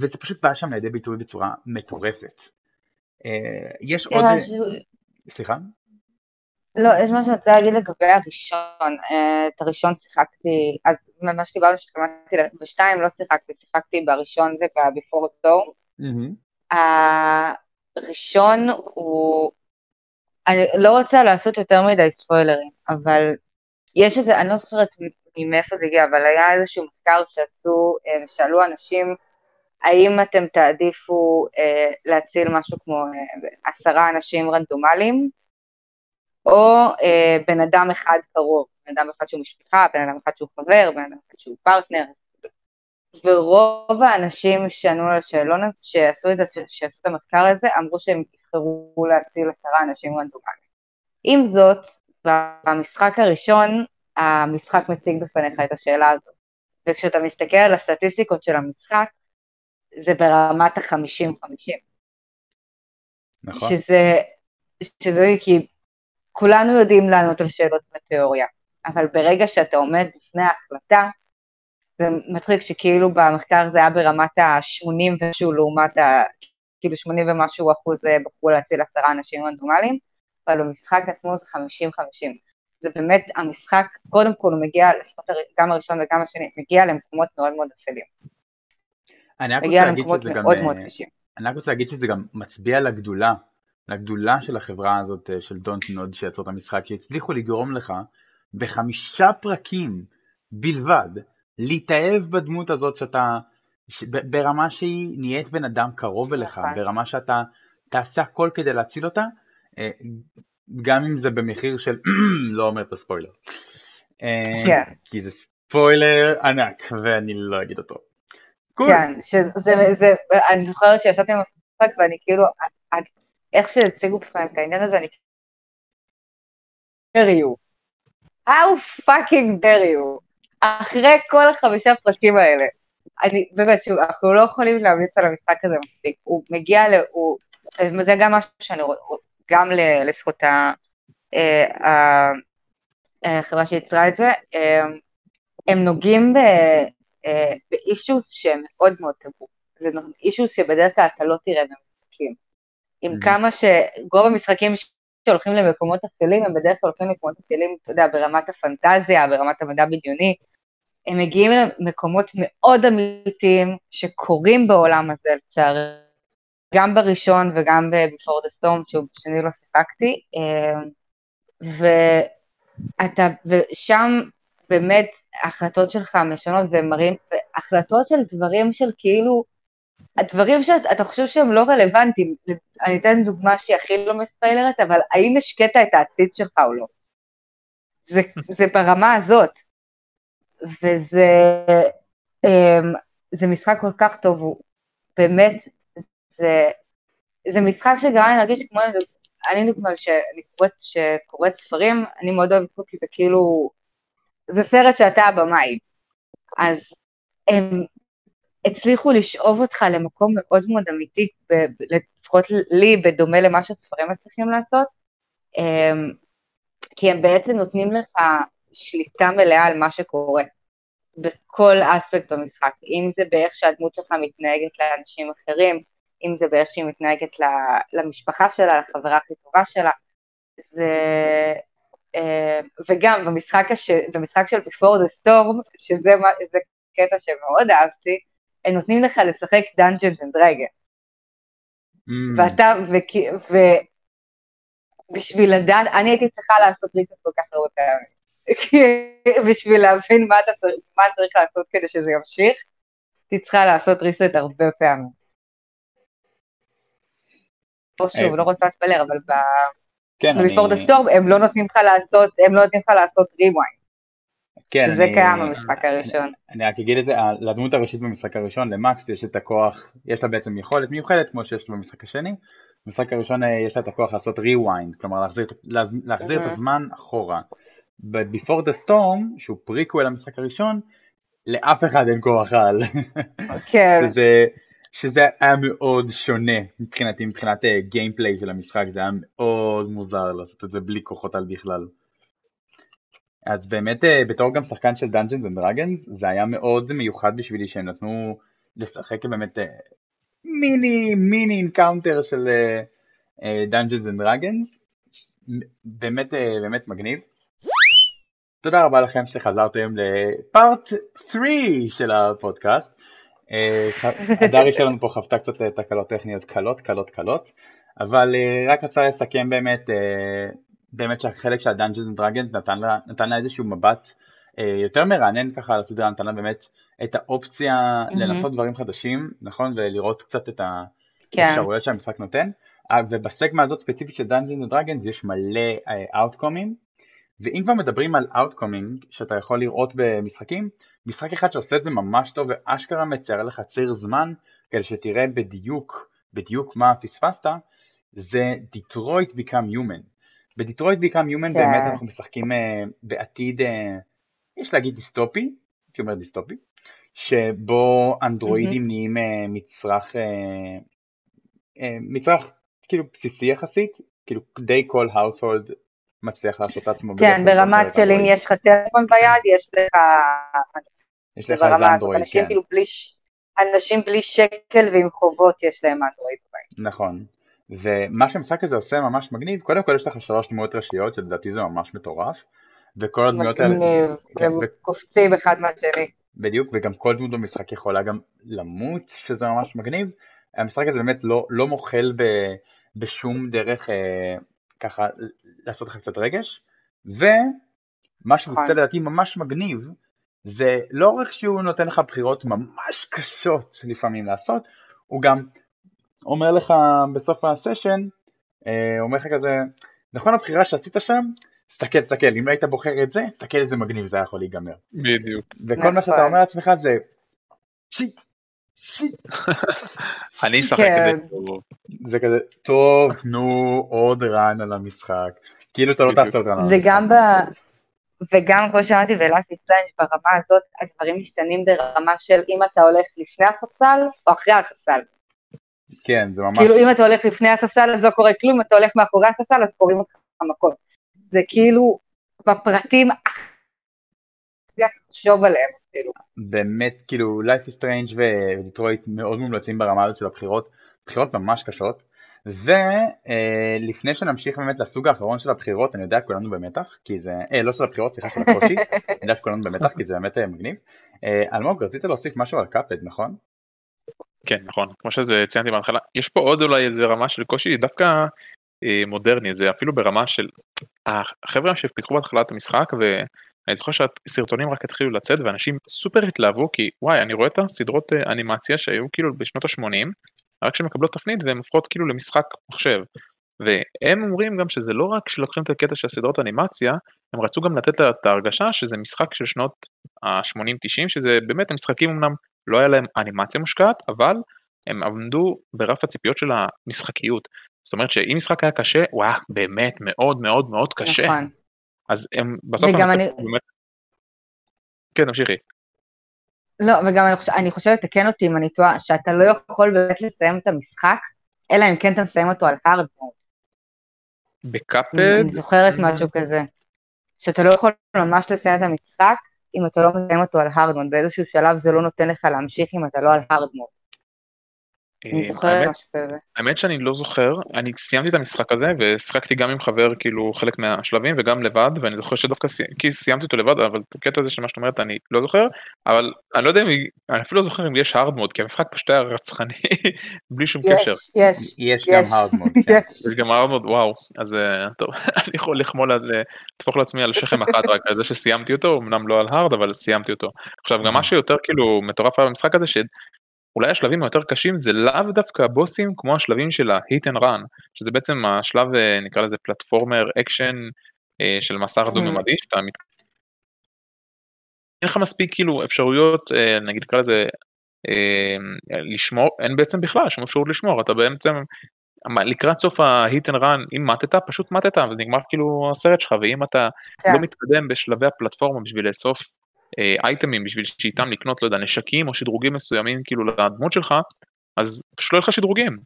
וזה פשוט בא שם לידי ביטוי בצורה מטורפת. אה, יש עוד, משהו- סליחה? לא, יש משהו שאני רוצה להגיד לגבי הראשון. אה, את הראשון שיחקתי, אז מה שדיברנו שהתכוונתי, בשתיים לא שיחקתי, שיחקתי בראשון ובבפור טור. מהמם. הראשון הוא, אני לא רוצה לעשות יותר מדי ספוילרים, אבל יש איזה, אני לא זוכרת מאיפה זה הגיע, אבל היה איזשהו מחקר שעשו, אה, ושאלו אנשים, האם אתם תעדיפו אה, להציל משהו כמו אה, עשרה אנשים רנדומליים, או אה, בן אדם אחד קרוב, בן אדם אחד שהוא משפחה, בן אדם אחד שהוא חבר, בן אדם אחד שהוא פרטנר, ורוב האנשים שענו על השאלון הזה, שעשו את, שעשו את המחקר הזה, אמרו שהם יבחרו להציל עשרה אנשים רנדומליים. עם זאת, במשחק הראשון, המשחק מציג בפניך את השאלה הזאת. וכשאתה מסתכל על הסטטיסטיקות של המשחק, זה ברמת ה-50-50. נכון. שזה, שזה כי כולנו יודעים לענות על שאלות בתיאוריה, אבל ברגע שאתה עומד בפני ההחלטה, זה מצחיק שכאילו במחקר זה היה ברמת ה-80 ומשהו לעומת ה... כאילו 80 ומשהו אחוז אה, בחרו להציל עשרה אנשים רנדומליים, אבל במשחק עצמו זה 50-50. זה באמת, המשחק, קודם כל הוא מגיע, לפחות גם הראשון וגם השני, מגיע למקומות מאוד מאוד אפלים. אני רק רוצה להגיד שזה גם, מאוד אה, מאוד קשים. אני רק רוצה להגיד שזה גם מצביע על הגדולה, לגדולה של החברה הזאת אה, של Dontnod שיצרו את המשחק, שהצליחו לגרום לך בחמישה פרקים בלבד להתאהב בדמות הזאת שאתה, ש- ב- ברמה שהיא נהיית בן אדם קרוב אליך, נכון. ברמה שאתה תעשה הכל כדי להציל אותה, אה, גם אם זה במחיר של, לא אומר את הספוילר, אה, כן. כי זה ספוילר ענק ואני לא אגיד אותו. כן, שזה, זה, אני זוכרת שישבתי עם המשחק ואני כאילו, איך שהציגו בפניהם את העניין הזה, אני dare you. How fucking dare you. אחרי כל החמישה פרקים האלה, אני, באמת, שוב, אנחנו לא יכולים להמליץ על המשחק הזה מספיק. הוא מגיע ל... הוא, זה גם משהו שאני רואה, גם לזכות אה, החברה שיצרה את זה, אה, הם נוגעים באישוס שהם מאוד מאוד טבו. זה אישוס שבדרך כלל אתה לא תראה במשחקים. עם כמה שרוב המשחקים שהולכים למקומות אפלים, הם בדרך כלל הולכים למקומות אפלים, אתה יודע, ברמת הפנטזיה, ברמת המדע בדיוני, הם מגיעים למקומות מאוד אמיתיים שקורים בעולם הזה, לצערי, גם בראשון וגם ב-Before the Storm, שהוא בשני לא שיחקתי, אה, ואתה, ושם באמת ההחלטות שלך משנות והם מראים, החלטות של דברים של כאילו, הדברים שאתה חושב שהם לא רלוונטיים, אני אתן דוגמה שהיא הכי לא מספיילרת, אבל האם השקית את העציץ שלך או לא? זה, זה ברמה הזאת. וזה um, זה משחק כל כך טוב, הוא באמת, זה, זה משחק שגרם לי להרגיש כמו, אני דוגמא, שאני קוראת, שקוראת ספרים, אני מאוד אוהבת פה כי זה כאילו, זה סרט שאתה הבמאי. אז הם הצליחו לשאוב אותך למקום מאוד מאוד אמיתי, לפחות לי, בדומה למה שספרים מצליחים לעשות, um, כי הם בעצם נותנים לך שליטה מלאה על מה שקורה, בכל אספקט במשחק, אם זה באיך שהדמות שלך מתנהגת לאנשים אחרים, אם זה באיך שהיא מתנהגת למשפחה שלה, לחברה הכי טובה שלה, זה... אה, וגם במשחק, הש... במשחק של Before the Storm, שזה. קטע שמאוד אהבתי, הם נותנים לך לשחק Dungeons and Dragons. Mm. ואתה, ובשביל לדעת, אני הייתי צריכה לעשות ריסט כל כך הרבה פעמים. בשביל להבין מה, אתה, מה צריך לעשות כדי שזה ימשיך, הייתי צריכה לעשות reset הרבה פעמים. פה שוב, אה, לא רוצה לספלר, אבל ב... כן, אני... the Storm הם לא נותנים לך לעשות, הם לא נותנים לך לעשות rewind. כן, שזה אני... קיים במשחק הראשון. אני רק אגיד את זה, לדמות הראשית במשחק הראשון, למקס יש את הכוח, יש לה בעצם יכולת מיוחדת כמו שיש לה במשחק השני. במשחק הראשון אה, יש לה את הכוח לעשות rewind, כלומר להחזיר, להחזיר את הזמן אחורה. ב-Before the Storm, שהוא פריקוול למשחק הראשון, לאף אחד אין כוח על. כן. שזה, שזה היה מאוד שונה מבחינתי, מבחינת gameplay אה, של המשחק, זה היה מאוד מוזר לעשות את זה בלי כוחות על בכלל. אז באמת אה, בתור גם שחקן של Dungeons and Dragons זה היה מאוד מיוחד בשבילי שהם נתנו לשחק באמת אה, מיני מיני encounter של Dungeons and Dragons. באמת באמת מגניב. תודה רבה לכם שחזרתם לפארט 3 של הפודקאסט. הדרי שלנו פה חוותה קצת אה, תקלות טכניות קלות, קלות, קלות, אבל אה, רק רצה לסכם באמת, אה, באמת שהחלק של ה-Dungeons Dragons נתן לה, נתן לה איזשהו מבט יותר מרענן ככה על הסדרה, נתן לה באמת את האופציה mm-hmm. לנסות דברים חדשים, נכון? ולראות קצת את כן. האפשרויות כן. שהמשחק נותן. ובסגמה הזאת ספציפית של Dungeons Dragons יש מלא אאוטקומים. ואם כבר מדברים על Outcoming שאתה יכול לראות במשחקים, משחק אחד שעושה את זה ממש טוב ואשכרה מצייר לך ציר זמן כדי שתראה בדיוק, בדיוק מה פספסת, זה Detroit Become Human. בדיטרויט Become Human כן. באמת אנחנו משחקים uh, בעתיד, uh, יש להגיד דיסטופי, הייתי אומר דיסטופי, שבו אנדרואידים mm-hmm. נהיים uh, מצרך, uh, uh, מצרך כאילו בסיסי יחסית, כאילו די כל household מצליח לעשות את עצמו. כן, ברמת של אם יש לך טלפון ביד, יש לך... יש לך איזה אנדרואיד, כן. כאילו בלי, אנשים בלי שקל ועם חובות יש להם אנדרואיד בבית. נכון. ומה שהמשחק הזה עושה ממש מגניב, קודם כל יש לך שלוש דמויות ראשיות, שלדעתי זה ממש מטורף. וכל הדמויות האלה... מגניב, כן, הם קופצים אחד מהשני. בדיוק, וגם כל דמות במשחק יכולה גם למות, שזה ממש מגניב. המשחק הזה באמת לא, לא מוחל ב, בשום דרך אה, ככה לעשות לך קצת רגש, ומה שהוא עושה נכון. לדעתי ממש מגניב, זה לא רק שהוא נותן לך בחירות ממש קשות לפעמים לעשות, הוא גם אומר לך בסוף הסשן, אה, אומר לך כזה, נכון הבחירה שעשית שם? תסתכל, תסתכל, אם היית בוחר את זה, תסתכל איזה מגניב זה היה יכול להיגמר. בדיוק. וכל מה שאתה נכון. אומר לעצמך זה, shit, אני אשחק את זה. זה כזה, טוב, נו, עוד run על המשחק. כאילו אתה לא תעשה עוד run על המשחק. זה גם ב... וגם כמו שאמרתי Is Strange ברמה הזאת הדברים משתנים ברמה של אם אתה הולך לפני הספסל או אחרי הספסל. כן, זה ממש... כאילו אם אתה הולך לפני הספסל אז לא קורה כלום, אתה הולך מאחורי הספסל אז קוראים אותך מכות. זה כאילו בפרטים, לחשוב עליהם כאילו. באמת, כאילו, Life is Strange ודיטרויט מאוד מומלצים ברמה הזאת של הבחירות, בחירות ממש קשות. ולפני שנמשיך באמת לסוג האחרון של הבחירות, אני יודע כולנו במתח, כי זה, אה, לא של הבחירות, סליחה, של הקושי, אני יודע שכולנו במתח, כי זה באמת אה, מגניב. אה, אלמוג, רצית להוסיף משהו על קאפד, נכון? כן, נכון, כמו שזה ציינתי בהתחלה, יש פה עוד אולי איזה רמה של קושי דווקא אה, מודרני, זה אפילו ברמה של החבר'ה שפיתחו בהתחלת המשחק, ואני זוכר שהסרטונים רק התחילו לצאת, ואנשים סופר התלהבו, כי וואי, אני רואה את הסדרות אה, אנימציה שהיו כאילו בשנות ה-80, רק כשהן מקבלות תפנית והן הופכות כאילו למשחק מחשב. והם אומרים גם שזה לא רק שלוקחים את הקטע של הסדרות אנימציה, הם רצו גם לתת לה את ההרגשה שזה משחק של שנות ה-80-90, שזה באמת המשחקים אמנם לא היה להם אנימציה מושקעת, אבל הם עמדו ברף הציפיות של המשחקיות. זאת אומרת שאם משחק היה קשה, הוא היה באמת מאוד מאוד מאוד קשה. נכון. אז הם בסוף... וגם אני... באמת... כן, תמשיכי. לא, וגם אני, חושב, אני חושבת, תקן אותי אם אני טועה, שאתה לא יכול באמת לסיים את המשחק, אלא אם כן אתה מסיים אותו על הארד בקאפד? אני זוכרת משהו כזה. שאתה לא יכול ממש לסיים את המשחק אם אתה לא מסיים אותו על הארד באיזשהו שלב זה לא נותן לך להמשיך אם אתה לא על הארד אני משהו כזה. האמת שאני לא זוכר, אני סיימתי את המשחק הזה ושיחקתי גם עם חבר כאילו חלק מהשלבים וגם לבד ואני זוכר שדווקא כי סיימתי אותו לבד אבל את הקטע הזה של מה שאת אומרת אני לא זוכר אבל אני לא יודע אם אני אפילו לא זוכר אם יש הארד מוד כי המשחק פשוט היה רצחני בלי שום קשר. יש, יש גם hard mode. כן. יש גם hard mode וואו אז אה, טוב אני יכול לחמול לטפוח לעצמי על שכם אחד רק על זה שסיימתי אותו אמנם לא על hard אבל סיימתי אותו. עכשיו גם מה שיותר כאילו מטורף היה במשחק הזה אולי השלבים היותר קשים זה לאו דווקא הבוסים כמו השלבים של ה-hit and run, שזה בעצם השלב אה, נקרא לזה platformer action אה, של מסך mm-hmm. דו-ממדי, שאתה מת... אין לך מספיק כאילו אפשרויות, אה, נגיד נקרא לזה, לשמור, אין בעצם בכלל שום אפשרות לשמור, אתה בעצם לקראת סוף ה-hit and run, אם מתת, פשוט מתת, ונגמר כאילו הסרט שלך, ואם אתה כן. לא מתקדם בשלבי הפלטפורמה בשביל לאסוף אייטמים בשביל שאיתם לקנות, לא יודע, נשקים או שדרוגים מסוימים כאילו לדמות שלך, אז פשוט לא יהיה לך שדרוגים.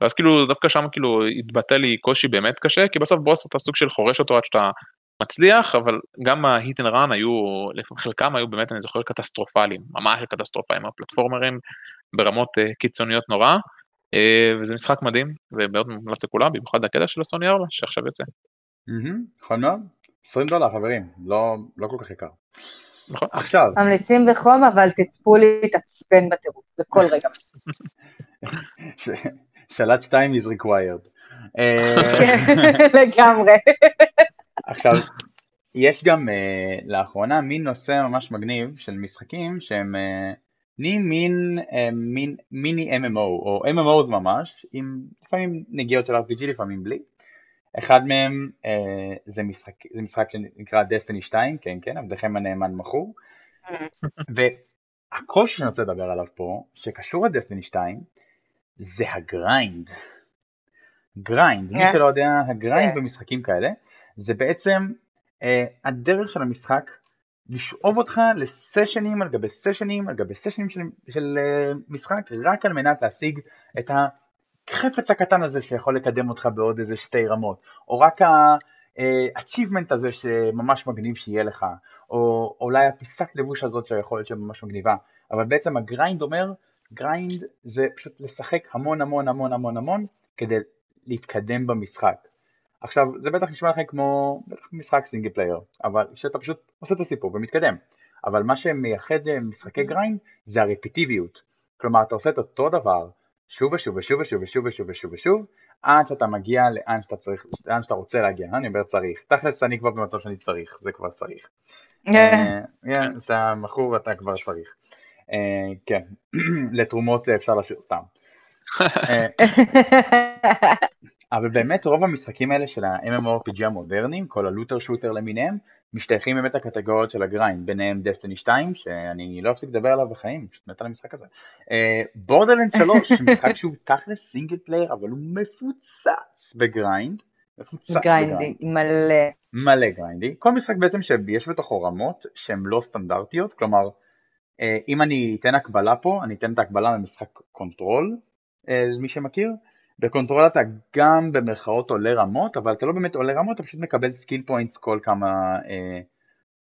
ואז כאילו דווקא שם כאילו התבטא לי קושי באמת קשה, כי בסוף בוס אתה סוג של חורש אותו עד שאתה מצליח, אבל גם ה-hit and run היו, חלקם היו באמת, אני זוכר, קטסטרופליים, ממש קטסטרופליים, הפלטפורמרים ברמות אה, קיצוניות נורא, אה, וזה משחק מדהים, ומאוד מומלץ לכולם, במיוחד הקטע של הסוני ארלה, שעכשיו יוצא. נכון מאוד, 20 דולר חברים, לא, לא כל כך יקר. נכון. עכשיו. ממליצים בחום, אבל תצפו לי להתעצבן בטירוף, בכל רגע. שלט 2 is required. לגמרי. עכשיו, יש גם אה, לאחרונה מין נושא ממש מגניב של משחקים שהם אה, נהיים מין, אה, מין מיני MMO, או MMOs ממש, עם לפעמים נגיעות של RPG, לפעמים בלי. אחד מהם אה, זה, משחק, זה משחק שנקרא Destiny 2, כן כן, עבדכם הנאמן מכור. והקושי שאני רוצה לדבר עליו פה, שקשור ל Destiny 2, זה ה grind. grind, מי שלא יודע, ה grind במשחקים כאלה, זה בעצם אה, הדרך של המשחק לשאוב אותך לסשנים על גבי סשנים על גבי סשנים של, של אה, משחק רק על מנת להשיג את ה... החפץ הקטן הזה שיכול לקדם אותך בעוד איזה שתי רמות, או רק ה-achievement הזה שממש מגניב שיהיה לך, או אולי הפיסת לבוש הזאת שיכול להיות שממש מגניבה, אבל בעצם ה grind אומר, grind זה פשוט לשחק המון המון המון המון המון כדי להתקדם במשחק. עכשיו זה בטח נשמע לכם כמו בטח משחק single player, אבל שאתה פשוט עושה את הסיפור ומתקדם, אבל מה שמייחד משחקי grind זה הרפיטיביות, כלומר אתה עושה את אותו דבר שוב ושוב ושוב ושוב ושוב ושוב ושוב ושוב עד שאתה מגיע לאן שאתה צריך, לאן שאתה רוצה להגיע, אני אומר צריך, תכלס אני כבר במצב שאני צריך, זה כבר צריך. זה המכור אתה כבר צריך. כן, לתרומות אפשר להשאיר סתם. אבל באמת רוב המשחקים האלה של ה-MMORPG המודרניים, כל ה looter shooter למיניהם, משתייכים באמת לקטגוריות של ה grind, ביניהם Destiny 2, שאני לא אפסיק לדבר עליו בחיים, פשוט מת על המשחק הזה. Borderlands 3, משחק שהוא תכלס single player, אבל הוא מפוצץ ב grind, מפוצץ grindy, מלא. מלא grindy. כל משחק בעצם שיש בתוכו רמות שהן לא סטנדרטיות, כלומר, אה, אם אני אתן הקבלה פה, אני אתן את ההקבלה למשחק Control, אה, למי שמכיר. ב Control אתה גם במרכאות עולה רמות, אבל אתה לא באמת עולה רמות, אתה פשוט מקבל skill points כל כמה, אה,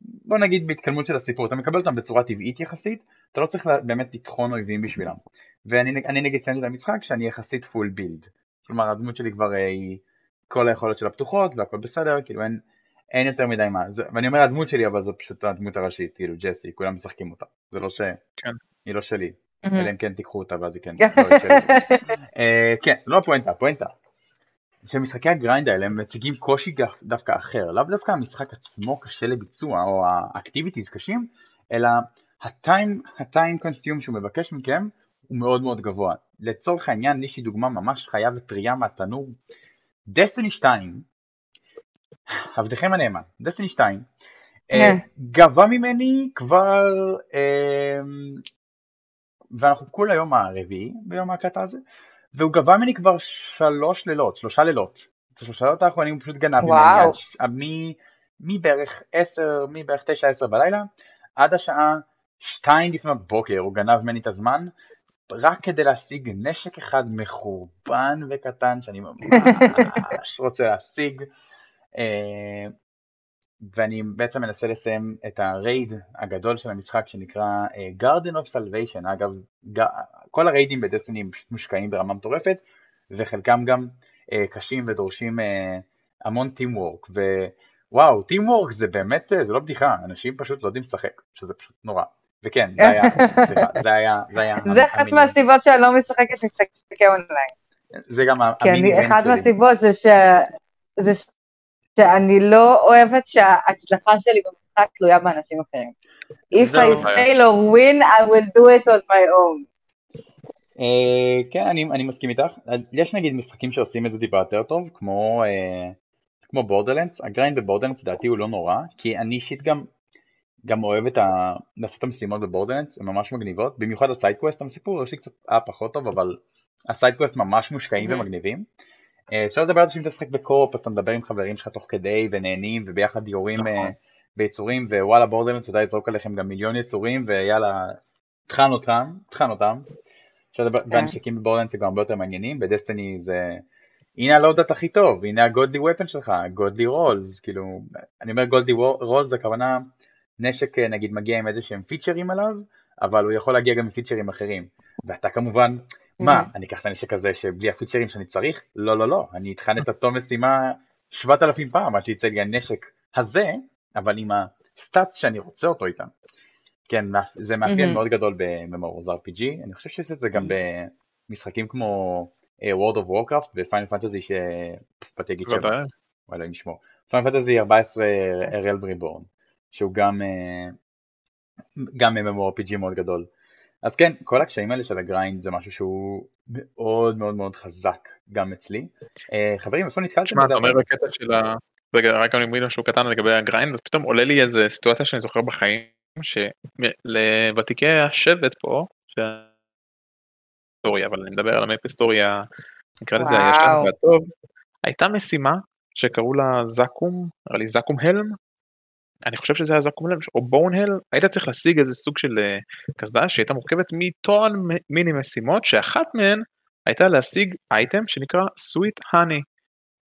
בוא נגיד בהתקדמות של הסיפור, אתה מקבל אותם בצורה טבעית יחסית, אתה לא צריך באמת לטחון אויבים בשבילם. ואני נגיד ציינתי את המשחק שאני יחסית full build. כלומר הדמות שלי כבר היא כל היכולות שלה פתוחות והכל בסדר, כאילו אין, אין יותר מדי מה, זה, ואני אומר הדמות שלי אבל זו פשוט הדמות הראשית, כאילו ג'סי, כולם משחקים אותה, זה לא ש... כן. היא לא שלי, אלא אם כן תיקחו אותה ואז היא כן, לא uh, כן, לא הפואנטה, הפואנטה. שמשחקי ה grind האלה הם מציגים קושי דווקא אחר, לאו דווקא המשחק עצמו קשה לביצוע או ה activities קשים, אלא ה time, ה time consuming שהוא מבקש מכם הוא מאוד מאוד גבוה. לצורך העניין, יש לי דוגמה ממש חיה וטריה מהתנור. דסטיני 2, עבדכם הנאמן, דסטיני 2, אה, כן. גבה ממני כבר, אה, ואנחנו כול היום הרביעי ביום ההקלטה הזה, והוא גבה ממני כבר שלוש לילות, שלושה לילות. את השלושה לילות האחרונים הוא פשוט גנב ממני, מבערך עשר, מבערך תשע עשר בלילה, עד השעה שתיים לפנות בוקר הוא גנב ממני את הזמן, רק כדי להשיג נשק אחד מחורבן וקטן שאני ממש רוצה להשיג. אה, ואני בעצם מנסה לסיים את הרייד הגדול של המשחק שנקרא אה, Garden of Salvation, אגב כל הריידים בדסטיני מושקעים ברמה מטורפת וחלקם גם אה, קשים ודורשים המון טים וורק ווואו טים וורק זה באמת זה לא בדיחה. אנשים פשוט לא יודעים לשחק שזה פשוט נורא. וכן, זה היה, סליחה, זה היה, זה היה... זה אחת מהסיבות שאני לא משחקת משחקי אונליין. זה גם המיני שלי. אחת מהסיבות זה ש... זה שאני לא אוהבת שההצלחה שלי במשחק תלויה באנשים אחרים. If I fail or win, I will do it on my own. אה, כן, אני מסכים איתך. יש נגיד משחקים שעושים את זה טיפה יותר טוב, כמו... אה, כמו Borderlands, ה grind ב Borderlands לדעתי הוא לא נורא, כי אני אישית גם גם אוהב את ה... לעשות את המשימות ב Borderlands, הן ממש מגניבות, במיוחד ה side quest, הסיפור יש לי קצת היה פחות טוב, אבל ה side quest ממש מושקעים ומגניבים. אה, אפשר לדבר על זה שאם אתה משחק ב co-op, אז אתה מדבר עם חברים שלך תוך כדי ונהנים וביחד יורים אה, נכון. ביצורים, ווואלה Borderlands יודע לזרוק עליכם גם מיליון יצורים, ויאללה, טחן אותם, טחן אותם. כן. והנשקים ב Borderlands הם גם הרבה יותר מעניינים, ב Destiny זה... הנה ה loadout הכי טוב, הנה ה godly weapon שלך, godly rolls, כאילו, אני אומר godly rolls הכוונה נשק אה, נגיד מגיע עם איזה שהם פיצ'רים עליו, אבל הוא יכול להגיע גם עם פיצ'רים אחרים. ואתה כמובן, מה, אני אקח את הנשק הזה שבלי הפיצ'רים שאני צריך? לא, לא, לא, אני אטחן את אותו משימה 7,000 פעם עד שיצא לי הנשק הזה, אבל עם ה stats שאני רוצה אותו איתם. כן, זה מאפיין מאוד גדול ב MMORPG, אני חושב שיש את זה גם במשחקים כמו אה, World of Warcraft ו Final Fantasy שבתי גיד שבע, וואלה אם נשמור, Final Fantasy 14 A Realm Reborn. שהוא גם, אה, גם MMORPG מאוד גדול. אז כן, כל הקשיים האלה של ה grind זה משהו שהוא מאוד מאוד מאוד חזק גם אצלי. אה, חברים, איפה נתקלתם? שמע, אתה אומר בקטע של ה... רגע, רק אני אומר משהו קטן לגבי ה grind, ופתאום עולה לי איזה סיטואציה שאני זוכר בחיים, שלוותיקי השבט פה, היסטוריה, אבל אני מדבר על המפ היסטוריה, נקרא לזה הישן והטוב, הייתה משימה שקראו לה זקום, נראה לי זקום הלם, אני חושב שזה היה זקום לב, או בונהל, היית צריך להשיג איזה סוג של אה, קסדה שהייתה מורכבת מטון מיני משימות, שאחת מהן הייתה להשיג אייטם שנקרא sweet honey,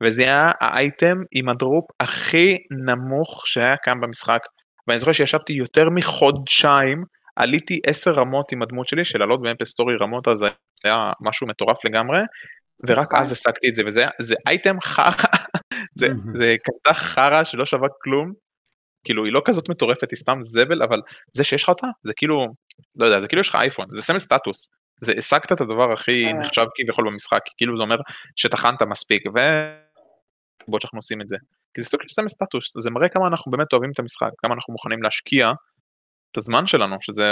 וזה היה האייטם עם הדרופ הכי נמוך שהיה כאן במשחק, ואני זוכר שישבתי יותר מחודשיים, עליתי עשר רמות עם הדמות שלי, של לעלות באמפס סטורי רמות אז היה משהו מטורף לגמרי, ורק. אז השגתי את זה, וזה אייטם חרא, זה, זה קסדה חרא שלא שווה כלום, כאילו היא לא כזאת מטורפת, היא סתם זבל, אבל זה שיש לך אותה, זה כאילו, לא יודע, זה כאילו יש לך אייפון, זה סמל סטטוס. זה השגת את הדבר הכי אה. נחשב כביכול במשחק, כאילו זה אומר שטחנת מספיק, ו... בוא שאנחנו עושים את זה. כי זה סוג של סמל סטטוס, זה מראה כמה אנחנו באמת אוהבים את המשחק, כמה אנחנו מוכנים להשקיע את הזמן שלנו, שזה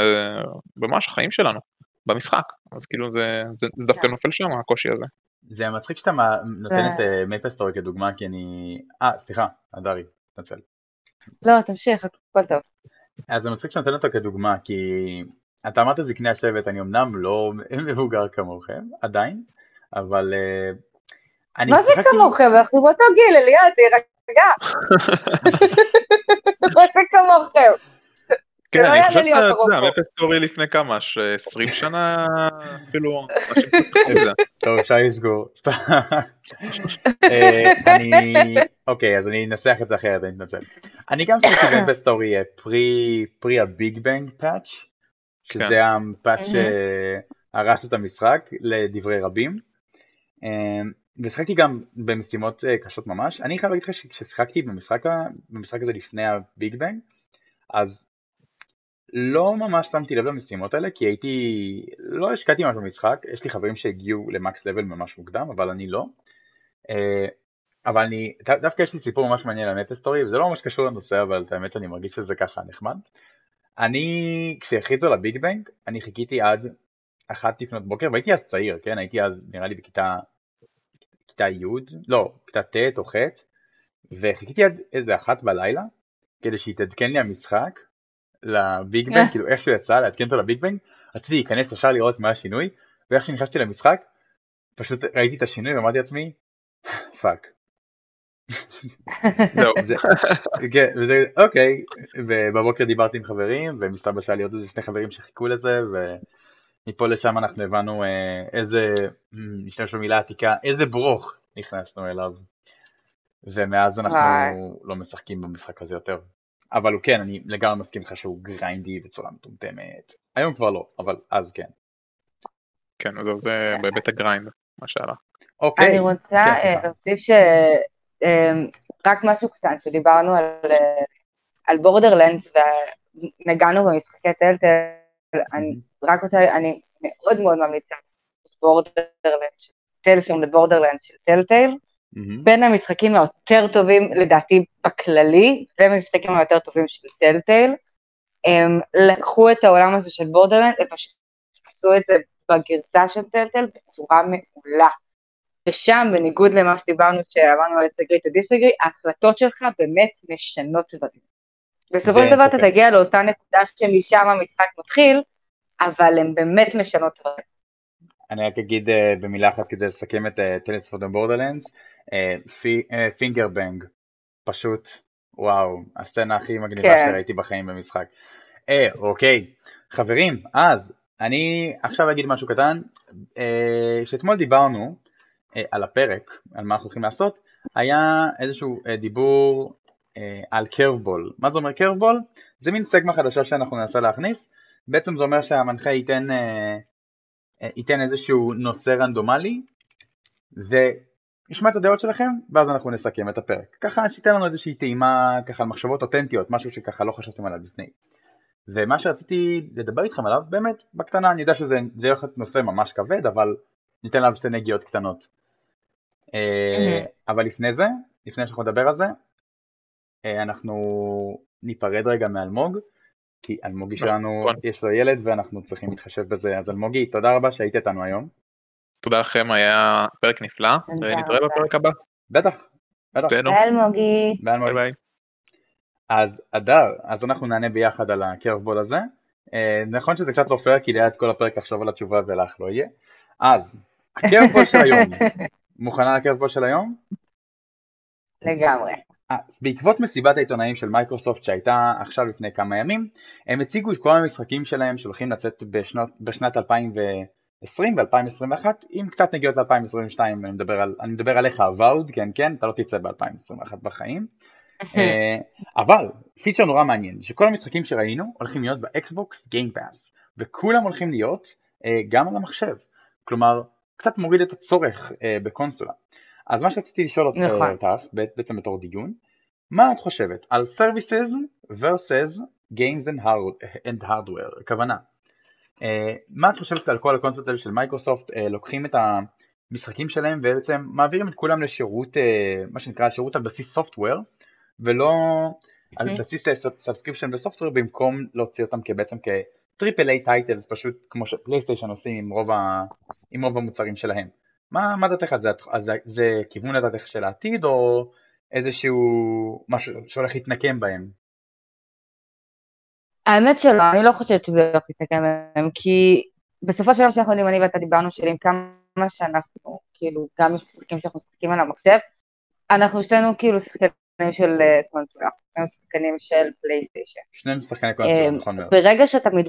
ממש החיים שלנו, במשחק. אז כאילו זה, זה, זה דווקא כן. נופל שם הקושי הזה. זה מצחיק שאתה נותן את מטאסטורי כדוגמה, כי אני... אה, סליחה, הדרי, תנצל. לא, תמשיך, הכל טוב. אז זה מצחיק שאני נותן אותו כדוגמה, כי אתה אמרת זקני השבט, אני אמנם לא מבוגר כמוכם, עדיין, אבל uh, אני מה זה כמוכם? אנחנו באותו גיל, אליעד, תירגע. מה זה כמוכם? כן, אני חושב שאתה יודע, Story לפני כמה, ש- 20 שנה אפילו. טוב, אפשר לסגור. אה, אני, אוקיי, אז אני אנסח את זה אחרת, אני מתנצל. אני גם שיחקתי ב MapleStory pre pre ה Big Bang patch, כן. שזה ה patch מהמם. שהרס את המשחק לדברי רבים. אה, ושיחקתי גם במשימות אה, קשות ממש. אני חייב להגיד לך שכששיחקתי במשחק הזה לפני ה Big Bang, אז לא ממש שמתי לב למשימות האלה, כי הייתי, לא השקעתי ממש במשחק, יש לי חברים שהגיעו ל max level ממש מוקדם, אבל אני לא. אה, אבל אני, דווקא יש לי סיפור ממש מעניין על MapleStory, וזה לא ממש קשור לנושא, אבל האמת שאני מרגיש שזה ככה נחמד. אני, כשהכריזו על ה Big Bang, אני חיכיתי עד אחת לפנות בוקר, והייתי אז צעיר, כן? הייתי אז נראה לי בכיתה, כיתה י', לא, כיתה ט' או ח', וחיכיתי עד איזה אחת בלילה, כדי שיתעדכן לי המשחק ל Big Bang, אה. כאילו איך שהוא יצא, לעדכן אותו ל Big Bang, רציתי להיכנס ישר לראות מה השינוי, ואיך שנכנסתי למשחק, פשוט ראיתי את השינוי ואמרתי לעצמי, fuck. כן, וזה, אוקיי, ובבוקר דיברתי עם חברים, ומסתבר שהיה לי עוד איזה שני חברים שחיכו לזה, ומפה לשם אנחנו הבנו אה, איזה, נשתמש במילה עתיקה, איזה ברוך נכנסנו אליו. ומאז אנחנו. לא משחקים במשחק הזה יותר. אבל הוא כן, אני לגמרי מסכים איתך שהוא grindy בצורה מטומטמת. היום כבר לא, אבל אז כן. כן, זהו, זה בהיבט ה grind, מה שעלה. אוקיי. אני רוצה כן, אה. להוסיף ש... אמ, רק משהו קטן, שדיברנו על, אה, על Borderlands ונגענו במשחקי Telltale, אני רק רוצה, אני מאוד מאוד ממליצה בורדרלנדס, טלפון לבורדרלנדס של טלטל. בין המשחקים היותר טובים לדעתי בכללי, והמשחקים היותר טובים של טלטל. הם לקחו את העולם הזה של בורדרלנד, הם פשוט עשו את זה בגרסה של טלטל בצורה מעולה. ושם, בניגוד למה שדיברנו, שאמרנו על סגרי ודיסגרי, ההחלטות שלך באמת משנות דברים. בסופו של ואין דבר אתה ספק. תגיע לאותה נקודה שמשם המשחק מתחיל, אבל הן באמת משנות דברים. אני רק אגיד אה, במילה אחת כדי לסכם את Tales from the Borderlands, finger bang, פשוט וואו, הסצנה הכי מגניבה כן. שראיתי בחיים במשחק. אה, אוקיי, חברים, אז אני עכשיו אגיד משהו קטן, אה, שאתמול דיברנו אה, על הפרק, על מה אנחנו הולכים לעשות, היה איזשהו אה, דיבור אה, על קרבבול. מה זה אומר קרבבול? זה מין סגמה חדשה שאנחנו ננסה להכניס, בעצם זה אומר שהמנחה ייתן אה, אה, ייתן איזשהו נושא רנדומלי ונשמע את הדעות שלכם ואז אנחנו נסכם את הפרק. ככה שייתן לנו איזושהי טעימה ככה על מחשבות אותנטיות, משהו שככה לא חשבתם עליו לפני. ומה שרציתי לדבר איתכם עליו, באמת בקטנה, אני יודע שזה זה הולך להיות נושא ממש כבד, אבל ניתן עליו שתי נגיעות קטנות. אה, אבל לפני זה, לפני שאנחנו נדבר על זה, אה, אנחנו ניפרד רגע מאלמוג, כי אלמוגי שלנו נכון. יש לו ילד ואנחנו צריכים להתחשב בזה, אז אלמוגי, תודה רבה שהיית איתנו היום. תודה לכם, היה פרק נפלא, תודה ונתראה רבה. בפרק הבא. בטח, בטח, תהנו, אלמוגי. ביי ביי. אז אדר, אז אנחנו נענה ביחד על הקרבבול הזה. אה, נכון שזה קצת לא פייר כי לי היה כל הפרק לחשוב על התשובה ולך לא יהיה. אז, ה curveball של היום. מוכנה ל curveball של היום? לגמרי. אז בעקבות מסיבת העיתונאים של מייקרוסופט שהייתה עכשיו לפני כמה ימים, הם הציגו את כל המשחקים שלהם שהולכים לצאת בשנות, בשנת 2020 ו-2021, עם קצת נגיעות ל-2022, אני מדבר, על, אני מדבר עליך Avowed, כן כן, אתה לא תצא ב-2021 בחיים. אה, אבל פיצ'ר נורא מעניין, שכל המשחקים שראינו הולכים להיות ב Xbox Game Pass, וכולם הולכים להיות אה, גם על המחשב, כלומר קצת מוריד את הצורך אה, בקונסולה. אז מה שרציתי לשאול אותך, נכון. אותך בעצם בתור דיון, מה את חושבת על services versus games and, hard, and hardware, הכוונה. אה, מה את חושבת על כל הקונספט הזה של מייקרוסופט, אה, לוקחים את המשחקים שלהם ובעצם מעבירים את כולם לשירות, אה, מה שנקרא שירות על בסיס software, ולא על Mhm. בסיס subscription ו software במקום להוציא אותם בעצם כ triple A titles פשוט כמו ש PlayStation עושים עם רוב, ה... עם רוב המוצרים שלהם. מה, מה דעתך על זה? זה, זה כיוון לדעתך של העתיד או איזשהו משהו שהולך להתנקם בהם? האמת שלא, אני לא חושבת שזה הולך להתנקם בהם, כי בסופו של דבר שאנחנו יודעים, אני ואתה דיברנו של עם כמה שאנחנו כאילו, גם יש משחקים שאנחנו משחקים על המחשב, אנחנו שנינו כאילו שחקנים של אה, קונסולה, שנינו שחקנים של פלייסטיישן. שנינו שחקני קונסולה, נכון מאוד. ברגע שאתה, מת...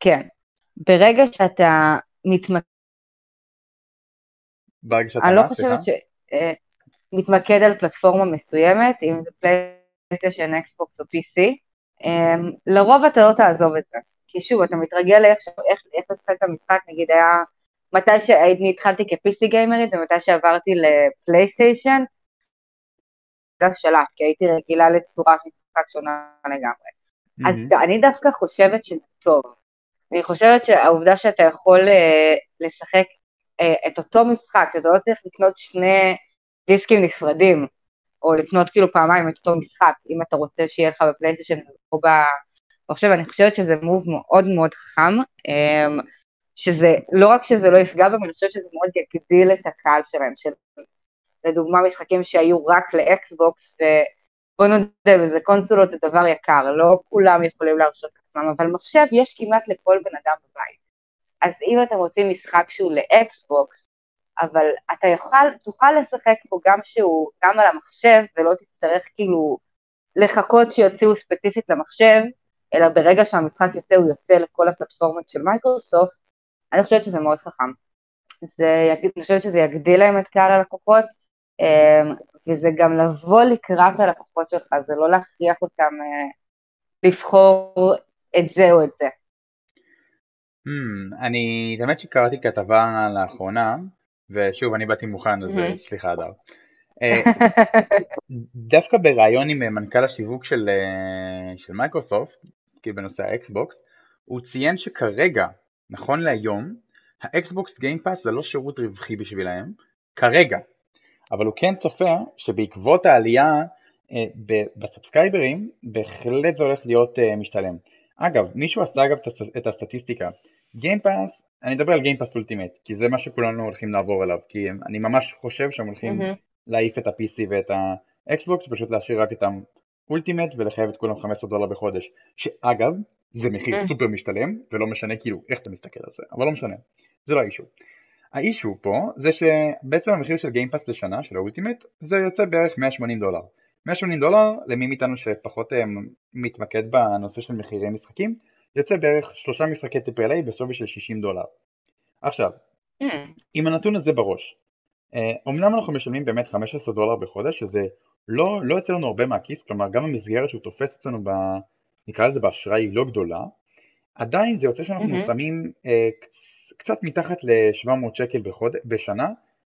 כן, ברגע שאתה מתמקד, ברגע שאתה אני לא? חושבת ש... אה, על פלטפורמה מסוימת, אם זה פלייסטיישן, אקסבוקס או PC, אמ, לרוב אתה לא תעזוב את זה. כי שוב, אתה מתרגל לאיך איך לשחק את המשחק, נגיד היה, מתי שאני התחלתי כ-PC גיימרית ומתי שעברתי לפלייסטיישן, זה שלט, כי הייתי רגילה לצורה של משחק שונה לגמרי. אז אני דווקא חושבת שזה טוב. אני חושבת שהעובדה שאתה יכול אה, לשחק את אותו משחק, שאתה לא צריך לקנות שני דיסקים נפרדים, או לקנות כאילו פעמיים את אותו משחק, אם אתה רוצה שיהיה לך בפלייסטיישן או במחשב, אני חושבת שזה מוב מאוד מאוד חכם, אמ, שזה, לא רק שזה לא יפגע בהם, אני חושבת שזה מאוד יגדיל את הקהל שלהם, של לדוגמה משחקים שהיו רק לאקסבוקס, ובוא נודה בזה, קונסולות זה דבר יקר, לא כולם יכולים להרשות את עצמם, אבל מחשב יש כמעט לכל בן אדם בבית. אז אם אתם רוצים משחק שהוא לאקסבוקס, אבל אתה יוכל, תוכל לשחק בו גם שהוא, גם על המחשב, ולא תצטרך כאילו לחכות שיוציאו ספציפית למחשב, אלא ברגע שהמשחק יוצא הוא יוצא לכל הפלטפורמות של מייקרוסופט, אני חושבת שזה מאוד חכם. זה, אני חושבת שזה יגדיל להם את קהל הלקוחות, אמ, וזה גם לבוא לקראת הלקוחות שלך, זה לא להכריח אותם אה, לבחור את זה או את זה. Hmm, אני, האמת שקראתי כתבה לאחרונה, ושוב, אני באתי מוכן, אז מהמם. סליחה, הדר. אה, דווקא בריאיון עם אה, מנכ"ל השיווק של, אה, של מייקרוסופט, כאילו בנושא האקסבוקס, הוא ציין שכרגע, נכון להיום, האקסבוקס גיימפאס זה לא שירות רווחי בשבילהם, כרגע, אבל הוא כן צופה שבעקבות העלייה אה, ב- בסאבסקרייברים, בהחלט זה הולך להיות אה, משתלם. אגב, מישהו עשה אגב את הסטטיסטיקה, גיימפאס, אני אדבר על גיימפאס אולטימט, כי זה מה שכולנו הולכים לעבור אליו, כי אני ממש חושב שהם הולכים מהמם. להעיף את ה-PC ואת האקסבוקס, פשוט להשאיר רק את האולטימט ולחייב את כולם 15 דולר בחודש, שאגב, זה מחיר Mm. סופר משתלם, ולא משנה כאילו איך אתה מסתכל על זה, אבל לא משנה, זה לא האישו. האישו פה זה שבעצם המחיר של גיימפאס לשנה, של האולטימט, זה יוצא בערך 180 דולר. 180 דולר, למי מאיתנו שפחות אה, מתמקד בנושא של מחירי משחקים, יוצא בערך שלושה משחקי TPLA בשווי של 60 דולר. עכשיו, Hmm, עם הנתון הזה בראש, אה, אומנם אנחנו משלמים באמת 15 דולר בחודש, שזה לא, לא יוצא לנו הרבה מהכיס, כלומר גם המסגרת שהוא תופס אצלנו, ב, נקרא לזה באשראי היא לא גדולה, עדיין זה יוצא שאנחנו מהמם. שמים אה, קצ- קצת מתחת ל-700 שקל בחוד... בשנה,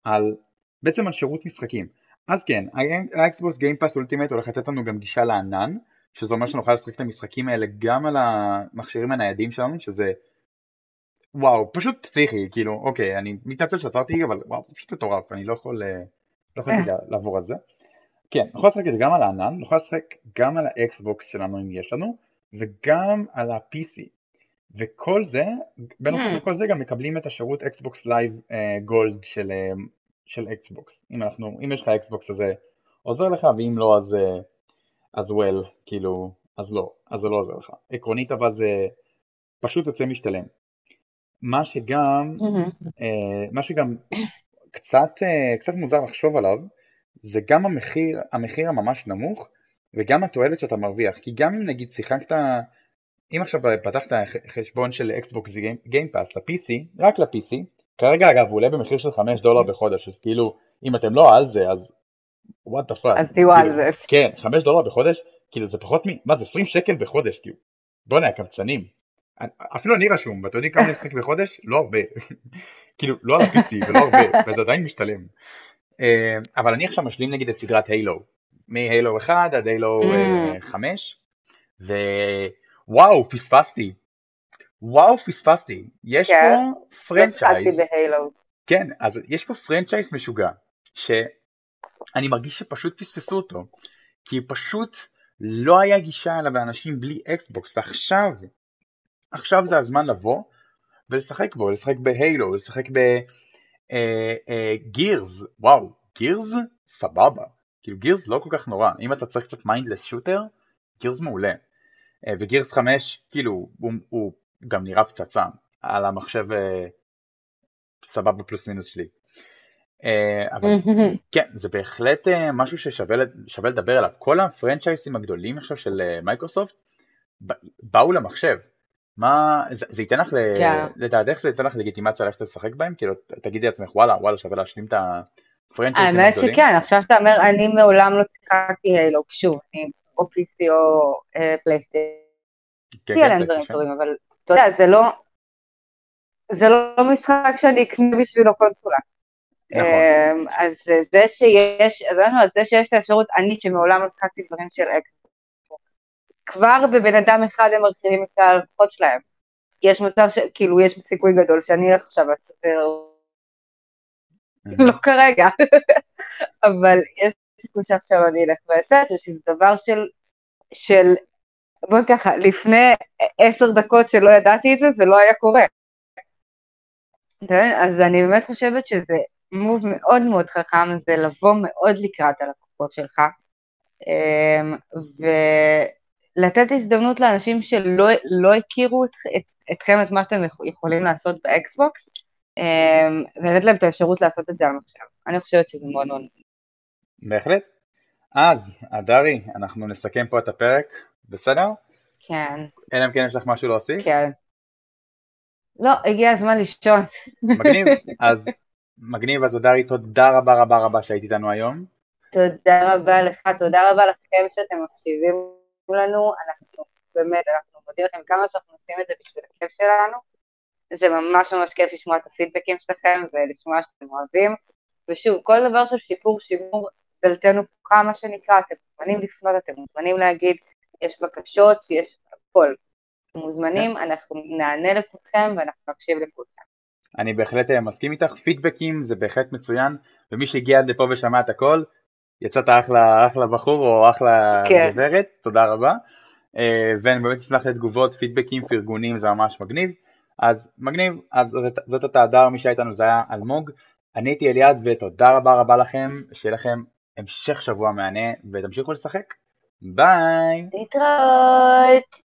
על, בעצם על שירות משחקים. אז כן, האקסבוס גיימפאס אולטימט הולך לתת לנו גם גישה לענן, שזה אומר שנוכל לשחק את המשחקים האלה גם על המכשירים הניידים שלנו, שזה וואו, פשוט פסיכי, כאילו, אוקיי, אני מתנצל שעצרתי, אבל וואו, זה פשוט מטורף, אני לא יכול, אה, לא יכולתי לה- לעבור על זה. כן, נוכל לשחק את זה גם על הענן, נוכל לשחק גם על האקסבוקס שלנו אם יש לנו, וגם על ה-PC. וכל זה, בנוסף. לכל זה גם מקבלים את השירות אקסבוקס לייב גולד של, אה, של אקסבוקס. אם אנחנו, אם יש לך אקסבוקס אז עוזר לך, ואם לא אז, אה, אז well, כאילו, אז לא, אז זה לא עוזר לך. עקרונית אבל זה פשוט יוצא משתלם. מה שגם. אה, מה שגם קצת, אה, קצת מוזר לחשוב עליו, זה גם המחיר, המחיר הממש נמוך, וגם התועלת שאתה מרוויח. כי גם אם נגיד שיחקת, אם עכשיו פתחת חשבון של אקסבוקס גיימפאס ל-PC, רק ל-PC, כרגע אגב הוא עולה במחיר של 5 דולר בחודש, אז כאילו, אם אתם לא על זה, אז what the fuck. אז תהיו על זה. כן, 5 דולר בחודש, כאילו זה פחות מ... מה זה 20 שקל בחודש, כאילו. בוא'נה, קמצנים. אפילו אני רשום, ואתם יודעים כמה אני משחק בחודש? לא הרבה. כאילו, לא על ה-PC ולא הרבה, וזה עדיין משתלם. אה, אבל אני עכשיו משלים נגיד את סדרת הילו. מהילו 1 עד הילו Mm. 5, ווואו, פספסתי. וואו, פספסתי. יש כן? פה franchise. כן, אז יש פה franchise משוגע, שאני מרגיש שפשוט פספסו אותו, כי פשוט לא היה גישה אליו לאנשים בלי אקסבוקס, ועכשיו, עכשיו זה הזמן לבוא ולשחק בו, לשחק בהיילו, לשחק בגירס, וואו, גירס? סבבה, כאילו גירס לא כל כך נורא, אם אתה צריך קצת mindless shooter, גירס מעולה, אה, וגירס 5, כאילו, הוא, הוא גם נראה פצצה, על המחשב אה, סבבה פלוס מינוס שלי. אה, אבל כן, זה בהחלט אה, משהו ששווה לדבר עליו. כל הפרנצ'ייסים הגדולים עכשיו של אה, מייקרוסופט באו למחשב. מה, זה, ייתן לך, כן. לדעתך זה ייתן לך לגיטימציה ללכת לשחק בהם? כאילו, תגידי לעצמך, וואלה, וואלה, שווה להשלים את הפרנצ'ייסים הגדולים? האמת שכן, עכשיו שאתה אומר, אני מעולם לא שיחקתי הילו, שוב, אני או PC או פלייסטיישן. כן, כן, עליהם דברים טובים, אבל אתה יודע, זה לא, זה לא משחק שאני אקנה בשבילו קונסולה. נכון. אמ, אז זה שיש, אז אז זה שיש את האפשרות, אני שמעולם לא שיחקתי דברים של אקסבוקס, כבר בבן אדם אחד הם מרחיבים את הלקוחות שלהם. יש מצב ש... כאילו, יש סיכוי גדול שאני אלך עכשיו לספר, לא כרגע, אבל יש סיכוי שעכשיו אני אלך ואעשה את זה, שזה דבר של, של, בואי ככה, לפני עשר דקות שלא ידעתי את זה, זה לא היה קורה. אז אני באמת חושבת שזה מוב מאוד מאוד חכם זה לבוא מאוד לקראת הלקוחות שלך אמ, ולתת הזדמנות לאנשים שלא לא הכירו את, את, אתכם, את מה שאתם יכולים לעשות באקסבוקס אמ, ולתת להם את האפשרות לעשות את זה על מחשב. אני חושבת שזה מאוד מאוד... בהחלט. אז, אדרי, אנחנו נסכם פה את הפרק, בסדר? כן. אלא אם כן יש לך משהו להוסיף? כן. לא, הגיע הזמן לישון. מגניב, אז מגניב, אז אודרי, תודה רבה רבה רבה שהיית איתנו היום. תודה רבה לך, תודה רבה לכם שאתם מקשיבים לנו, אנחנו באמת, אנחנו מודים לכם כמה שאנחנו עושים את זה בשביל הכיף שלנו, זה ממש ממש כיף לשמוע את הפידבקים שלכם ולשמוע שאתם אוהבים, ושוב, כל דבר של שיפור, שימור, דלתנו פתוחה מה שנקרא, אתם מוזמנים לפנות, אתם מוזמנים להגיד, יש בקשות, יש הכל. אתם מוזמנים, אנחנו נענה לכולכם ואנחנו נקשיב לכולכם. אני בהחלט אה, מסכים איתך, פידבקים זה בהחלט מצוין, ומי שהגיע עד לפה ושמע את הכל, יצאת אחלה, אחלה בחור או אחלה כן. גברת, תודה רבה. אה, ואני באמת אשמח לתגובות, פידבקים, פרגונים, זה ממש מגניב. אז מגניב, אז זאת, זאת אותה הדר, מי שהיה איתנו זה היה אלמוג. אני הייתי אליעד ותודה רבה רבה לכם, שיהיה לכם המשך שבוע מהנה ותמשיכו לשחק. ביי. להתראות.